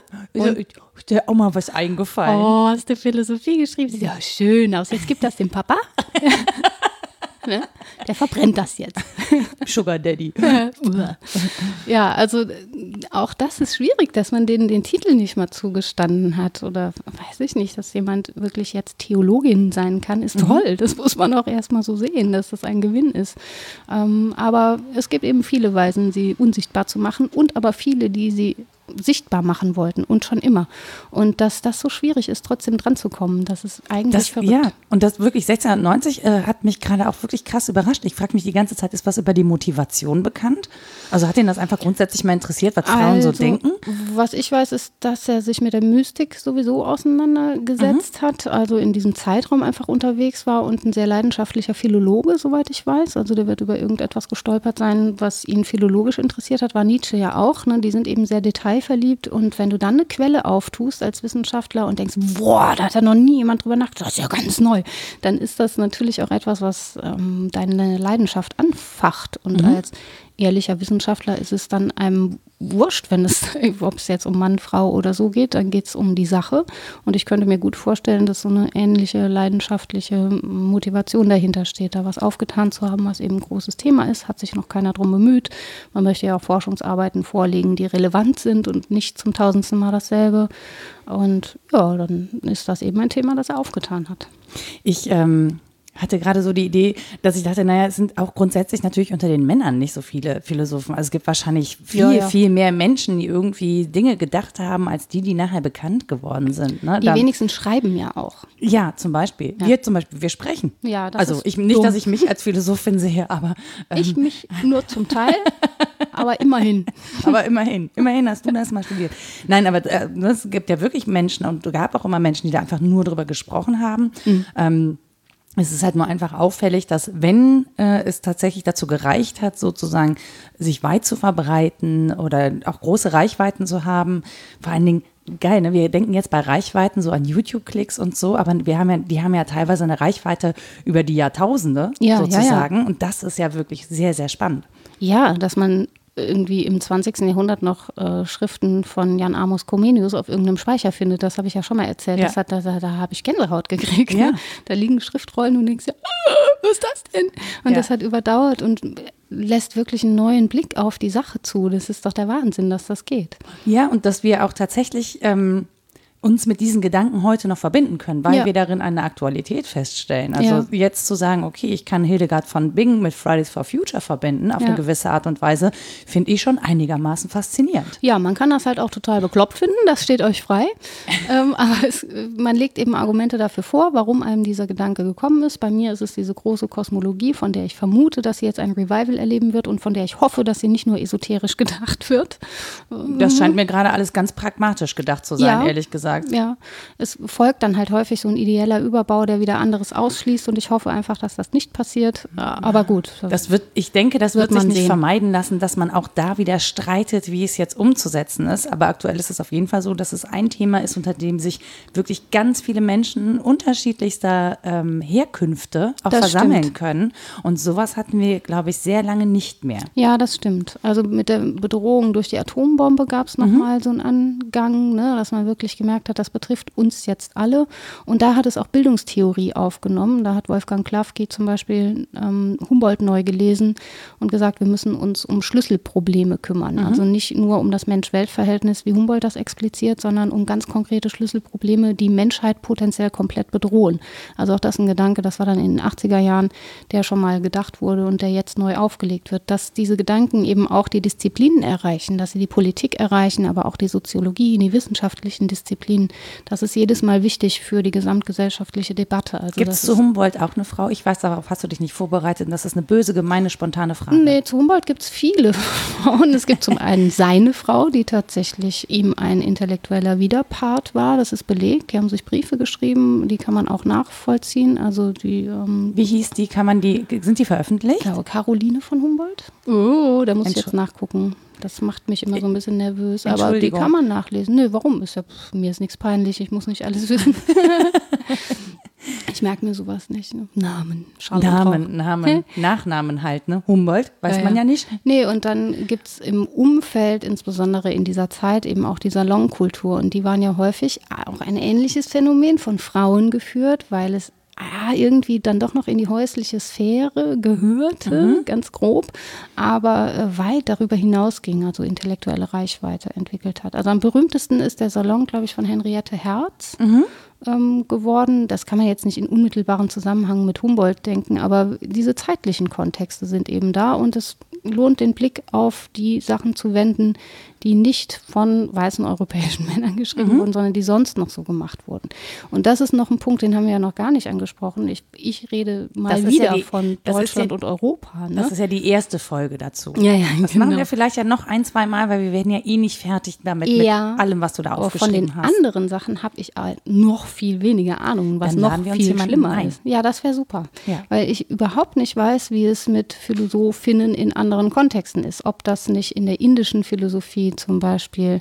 Ist dir auch mal was eingefallen. Oh, hast du Philosophie geschrieben? Sieht ja schön aus. Jetzt gibt das dem Papa. <laughs> ne? <laughs> Der verbrennt das jetzt. <laughs> Sugar Daddy. <laughs> Ja, also auch das ist schwierig, dass man denen den Titel nicht mal zugestanden hat oder weiß ich nicht, dass jemand wirklich jetzt Theologin sein kann, ist toll. Das muss man auch erstmal so sehen, dass das ein Gewinn ist. Ähm, aber es gibt eben viele Weisen, sie unsichtbar zu machen und aber viele, die sie sichtbar machen wollten und schon immer. Und dass das so schwierig ist, trotzdem dran zu kommen, das ist eigentlich Das, verrückt. ja, und das wirklich 1690 äh, hat mich gerade auch wirklich krass überrascht. Ich frage mich die ganze Zeit, ist was über die Motivation bekannt? Also hat ihn das einfach grundsätzlich mal interessiert, was Frauen so Also, denken? Was ich weiß, ist, dass er sich mit der Mystik sowieso auseinandergesetzt Mhm. hat, also in diesem Zeitraum einfach unterwegs war und ein sehr leidenschaftlicher Philologe, soweit ich weiß. Also der wird über irgendetwas gestolpert sein, was ihn philologisch interessiert hat, war Nietzsche ja auch. Ne? Die sind eben sehr detailverliebt und wenn du dann eine Quelle auftust als Wissenschaftler und denkst, boah, da hat ja noch nie jemand drüber nachgedacht, das ist ja ganz neu, dann ist das natürlich auch etwas, was ähm, deine Leidenschaft anfacht und Mhm. als ehrlicher Wissenschaftler ist es dann einem wurscht, wenn es, <laughs> ob es jetzt um Mann, Frau oder so geht, dann geht es um die Sache. Und ich könnte mir gut vorstellen, dass so eine ähnliche leidenschaftliche Motivation dahinter steht, da was aufgetan zu haben, was eben ein großes Thema ist, hat sich noch keiner drum bemüht. Man möchte ja auch Forschungsarbeiten vorlegen, die relevant sind und nicht zum tausendsten Mal dasselbe. Und ja, dann ist das eben ein Thema, das er aufgetan hat. Ich ähm, hatte gerade so die Idee, dass ich dachte, naja, es sind auch grundsätzlich natürlich unter den Männern nicht so viele Philosophen. Also es gibt wahrscheinlich viel, Ja, ja. viel mehr Menschen, die irgendwie Dinge gedacht haben, als die, die nachher bekannt geworden sind. Ne? Die Dann- wenigsten schreiben ja auch. ja, zum Beispiel. Wir zum Beispiel, wir sprechen. Ja, das also ich, nicht, dumm. dass ich mich als Philosophin sehe, aber, <laughs> ähm, Ich mich nur zum Teil, <laughs> aber immerhin. aber immerhin, immerhin hast du das mal studiert. Nein, aber äh, es gibt ja wirklich Menschen und es gab auch immer Menschen, die da einfach nur drüber gesprochen haben. Mhm. Ähm, es ist halt nur einfach auffällig, dass wenn äh, es tatsächlich dazu gereicht hat, sozusagen sich weit zu verbreiten oder auch große Reichweiten zu haben, vor allen Dingen geil, ne? Wir denken jetzt bei Reichweiten so an YouTube-Klicks und so, aber wir haben ja, die haben ja teilweise eine Reichweite über die Jahrtausende Ja, ja, ja. sozusagen. Und das ist ja wirklich sehr, sehr spannend. Ja, dass man irgendwie im 20. Jahrhundert noch äh, Schriften von Jan Amos Comenius auf irgendeinem Speicher findet, das habe ich ja schon mal erzählt. Ja. Das hat, da da, da habe ich Gänsehaut gekriegt. Ja. Ne? Da liegen Schriftrollen und denkst ja, ah, was ist das denn? Und Ja. das hat überdauert und lässt wirklich einen neuen Blick auf die Sache zu. Das ist doch der Wahnsinn, dass das geht. Ja, und dass wir auch tatsächlich ähm, uns mit diesen Gedanken heute noch verbinden können, weil Ja. wir darin eine Aktualität feststellen. Also Ja. jetzt zu sagen, okay, ich kann Hildegard von Bingen mit Fridays for Future verbinden, auf Ja. eine gewisse Art und Weise, finde ich schon einigermaßen faszinierend. Ja, man kann das halt auch total bekloppt finden, das steht euch frei. <laughs> ähm, aber es, man legt eben Argumente dafür vor, warum einem dieser Gedanke gekommen ist. Bei mir ist es diese große Kosmologie, von der ich vermute, dass sie jetzt ein Revival erleben wird und von der ich hoffe, dass sie nicht nur esoterisch <laughs> gedacht wird. Das scheint mir gerade alles ganz pragmatisch gedacht zu sein, ehrlich gesagt. Ja, es folgt dann halt häufig so ein ideeller Überbau, der wieder anderes ausschließt und ich hoffe einfach, dass das nicht passiert. Aber gut. Das wird, ich denke, das Wird wird, sich nicht sehen. vermeiden lassen, dass man auch da wieder streitet, wie es jetzt umzusetzen ist. Aber aktuell ist es auf jeden Fall so, dass es ein Thema ist, unter dem sich wirklich ganz viele Menschen unterschiedlichster ähm, Herkünfte auch Das versammeln stimmt. können. Und sowas hatten wir, glaube ich, sehr lange nicht mehr. Ja, das stimmt. Also mit der Bedrohung durch die Atombombe gab es nochmal so einen Angang, ne, dass man wirklich gemerkt gemerkt hat, das betrifft uns jetzt alle. Und da hat es auch Bildungstheorie aufgenommen. Da hat Wolfgang Klafki zum Beispiel ähm, Humboldt neu gelesen und gesagt, wir müssen uns um Schlüsselprobleme kümmern. Mhm. Also nicht nur um das Mensch-Welt-Verhältnis, wie Humboldt das expliziert, sondern um ganz konkrete Schlüsselprobleme, die Menschheit potenziell komplett bedrohen. Also auch das ist ein Gedanke, das war dann in den 80er Jahren, der schon mal gedacht wurde und der jetzt neu aufgelegt wird, dass diese Gedanken eben auch die Disziplinen erreichen, dass sie die Politik erreichen, aber auch die Soziologie, die wissenschaftlichen Disziplinen. Das ist jedes Mal wichtig für die gesamtgesellschaftliche Debatte. Also Gibt es zu Humboldt auch eine Frau? Ich weiß, darauf hast du dich nicht vorbereitet. Das ist eine böse, gemeine, spontane Frage. Nee, zu Humboldt gibt es viele <laughs> Frauen. Es gibt zum einen seine Frau, die tatsächlich ihm ein intellektueller Widerpart war. Das ist belegt. Die haben sich Briefe geschrieben, die kann man auch nachvollziehen. Also die. Ähm, Wie hieß die? Kann man die? Sind die veröffentlicht? Ich glaube, Caroline von Humboldt. Oh, da muss ich jetzt nachgucken. Das macht mich immer so ein bisschen nervös. Aber die kann man nachlesen. Nö, warum? Ist ja, pff, mir ist nichts peinlich, ich muss nicht alles wissen. <laughs> ich merke mir sowas nicht. Ne? Namen, Namen, Namen, Nachnamen halt, ne? Humboldt, weiß ja, man ja nicht. Nee, und dann gibt es im Umfeld, insbesondere in dieser Zeit, eben auch die Salonkultur. Und die waren ja häufig auch ein ähnliches Phänomen von Frauen geführt, weil es ah, irgendwie dann doch noch in die häusliche Sphäre gehörte, mhm. ganz grob, aber äh, weit darüber hinausging, also intellektuelle Reichweite entwickelt hat. Also am berühmtesten ist der Salon, glaube ich, von Henriette Herz. Mhm. Ähm, geworden. Das kann man jetzt nicht in unmittelbaren Zusammenhang mit Humboldt denken, aber diese zeitlichen Kontexte sind eben da und es lohnt den Blick auf die Sachen zu wenden, die nicht von weißen europäischen <laughs> Männern geschrieben mhm. wurden, sondern die sonst noch so gemacht wurden. Und das ist noch ein Punkt, den haben wir ja noch gar nicht angesprochen. Ich, ich rede mal wieder ja die, von Deutschland ja, und Europa. Ne? Das ist ja die erste Folge dazu. Ja, ja, das genau. machen wir vielleicht ja noch ein, zwei Mal, weil wir werden ja eh nicht fertig damit ja, mit allem, was du da aufgeschrieben hast. Von den anderen Sachen habe ich noch viel weniger Ahnung, was noch viel schlimmer ein. ist. Ja, das wäre super. Ja. Weil ich überhaupt nicht weiß, wie es mit Philosophinnen in anderen Kontexten ist. Ob das nicht in der indischen Philosophie zum Beispiel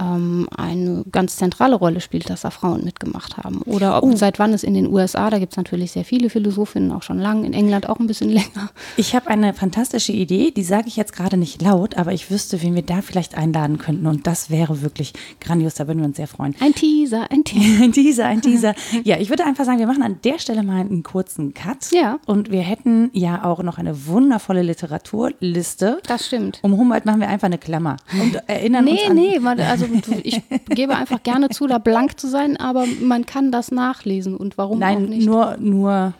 ähm, eine ganz zentrale Rolle spielt, dass da Frauen mitgemacht haben. Oder ob, oh. seit wann es in den USA, da gibt es natürlich sehr viele Philosophinnen, auch schon lang, in England auch ein bisschen <laughs> länger. Ich habe eine fantastische Idee, die sage ich jetzt gerade nicht laut, aber ich wüsste, wen wir da vielleicht einladen könnten und das wäre wirklich grandios, da würden wir uns sehr freuen. Ein Teaser, ein Teaser. <laughs> ein Teaser, ein Teaser. Ja, ich würde einfach sagen, wir machen an der Stelle mal einen kurzen Cut. Ja. Und wir hätten ja auch noch eine wundervolle Literaturliste. Das stimmt. Um Humboldt machen wir einfach eine Klammer und erinnern nee, uns an... Nee, nee, also ich gebe einfach gerne zu, da blank zu sein, aber man kann das nachlesen und warum Nein, auch nicht. Nur, nur,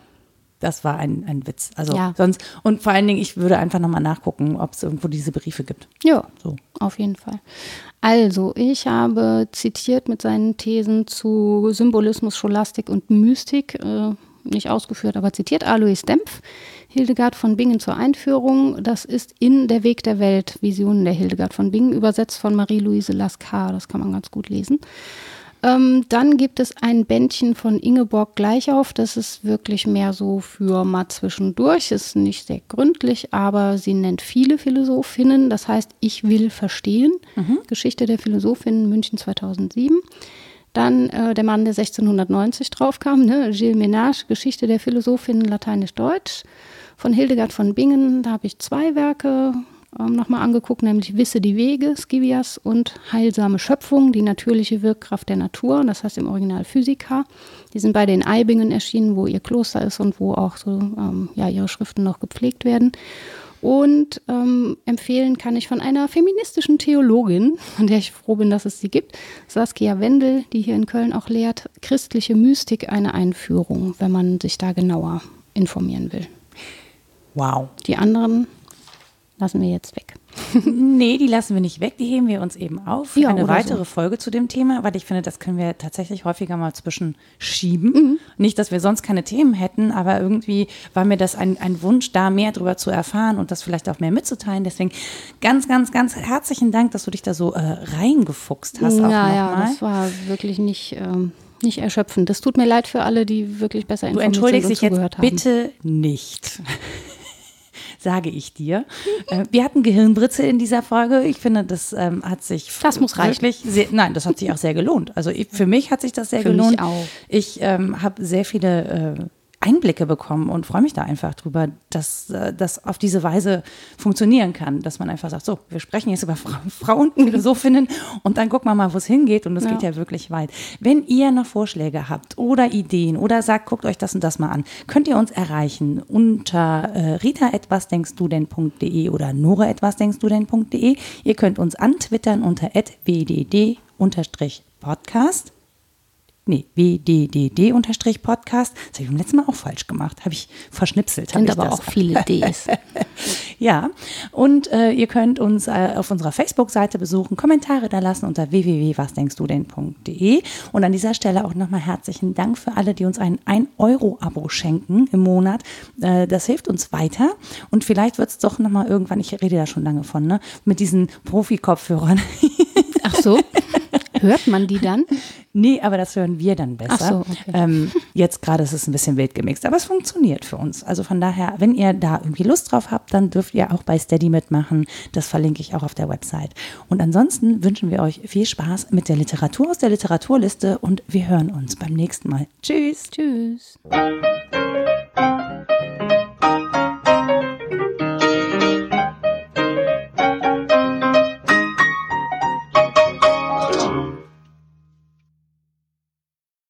das war ein, ein Witz. Also ja. sonst, und vor allen Dingen, ich würde einfach nochmal nachgucken, ob es irgendwo diese Briefe gibt. Ja, so. auf jeden Fall. Also, ich habe zitiert mit seinen Thesen zu Symbolismus, Scholastik und Mystik, äh, nicht ausgeführt, aber zitiert Alois Dempf Hildegard von Bingen zur Einführung. Das ist in Der Weg der Welt, Visionen der Hildegard von Bingen, übersetzt von Marie-Louise Lascar. Das kann man ganz gut lesen. Ähm, dann gibt es ein Bändchen von Ingeborg Gleichauf. Das ist wirklich mehr so für mal zwischendurch. Ist nicht sehr gründlich, aber sie nennt viele Philosophinnen. Das heißt, ich will verstehen. Mhm. Geschichte der Philosophinnen München 2007. Dann äh, der Mann, der 1690 draufkam, ne? Gilles Ménage, Geschichte der Philosophinnen Lateinisch-Deutsch von Hildegard von Bingen. Da habe ich zwei Werke ähm, nochmal angeguckt, nämlich Wisse die Wege, Scivias und Heilsame Schöpfung, die natürliche Wirkkraft der Natur, das heißt im Original Physica. Die sind beide in Eibingen erschienen, wo ihr Kloster ist und wo auch so ähm, ja, ihre Schriften noch gepflegt werden. Und ähm, empfehlen kann ich von einer feministischen Theologin, von der ich froh bin, dass es sie gibt, Saskia Wendel, die hier in Köln auch lehrt, christliche Mystik, eine Einführung, wenn man sich da genauer informieren will. Wow. Die anderen lassen wir jetzt weg. <laughs> nee, die lassen wir nicht weg, die heben wir uns eben auf für ja, eine weitere so. Folge zu dem Thema, weil ich finde, das können wir tatsächlich häufiger mal zwischenschieben. Mhm. Nicht, dass wir sonst keine Themen hätten, aber irgendwie war mir das ein, ein Wunsch, da mehr darüber zu erfahren und das vielleicht auch mehr mitzuteilen. Deswegen ganz, ganz, ganz herzlichen Dank, dass du dich da so äh, reingefuchst hast. Ja, ja, das war wirklich nicht. Ähm nicht erschöpfend. Das tut mir leid für alle, die wirklich besser informiert sind und zugehört haben. Du entschuldigst dich jetzt bitte nicht <laughs> sage ich dir. <laughs> Äh, wir hatten Gehirnbritze in dieser Folge. Ich finde, das ähm, hat sich das muss wirklich sehr, nein, das hat sich auch sehr gelohnt. Also ich, für mich hat sich das sehr für gelohnt. Mich auch. Ich ähm, habe sehr viele äh, Einblicke bekommen und freue mich da einfach drüber, dass äh, das auf diese Weise funktionieren kann, dass man einfach sagt, so, wir sprechen jetzt über Fra Frauen, Philosophinnen und dann gucken wir mal, wo es hingeht und es ja. geht ja wirklich weit. Wenn ihr noch Vorschläge habt oder Ideen oder sagt, guckt euch das und das mal an, könnt ihr uns erreichen unter äh, rita etwas denkst du denn.de oder nora etwas denkst du denn.de. Ihr könnt uns antwittern unter wdd Podcast nee, wddd-podcast. Das habe ich beim letzten Mal auch falsch gemacht. Habe ich verschnipselt. Sind aber auch viele Ds. <laughs> ja, und äh, ihr könnt uns äh, auf unserer Facebook-Seite besuchen, Kommentare da lassen unter www.wasdenkstudenn.de. Und an dieser Stelle auch nochmal herzlichen Dank für alle, die uns ein 1-Euro-Abo schenken im Monat. Äh, das hilft uns weiter. Und vielleicht wird es doch nochmal irgendwann, ich rede da schon lange von, ne, mit diesen Profi-Kopfhörern. Ach so. <laughs> Hört man die dann? <laughs> Nee, aber das hören wir dann besser. So, okay. ähm, jetzt gerade ist es ein bisschen wild gemixt, aber es funktioniert für uns. Also von daher, wenn ihr da irgendwie Lust drauf habt, dann dürft ihr auch bei Steady mitmachen. Das verlinke ich auch auf der Website. Und ansonsten wünschen wir euch viel Spaß mit der Literatur aus der Literaturliste und wir hören uns beim nächsten Mal. Tschüss. Tschüss.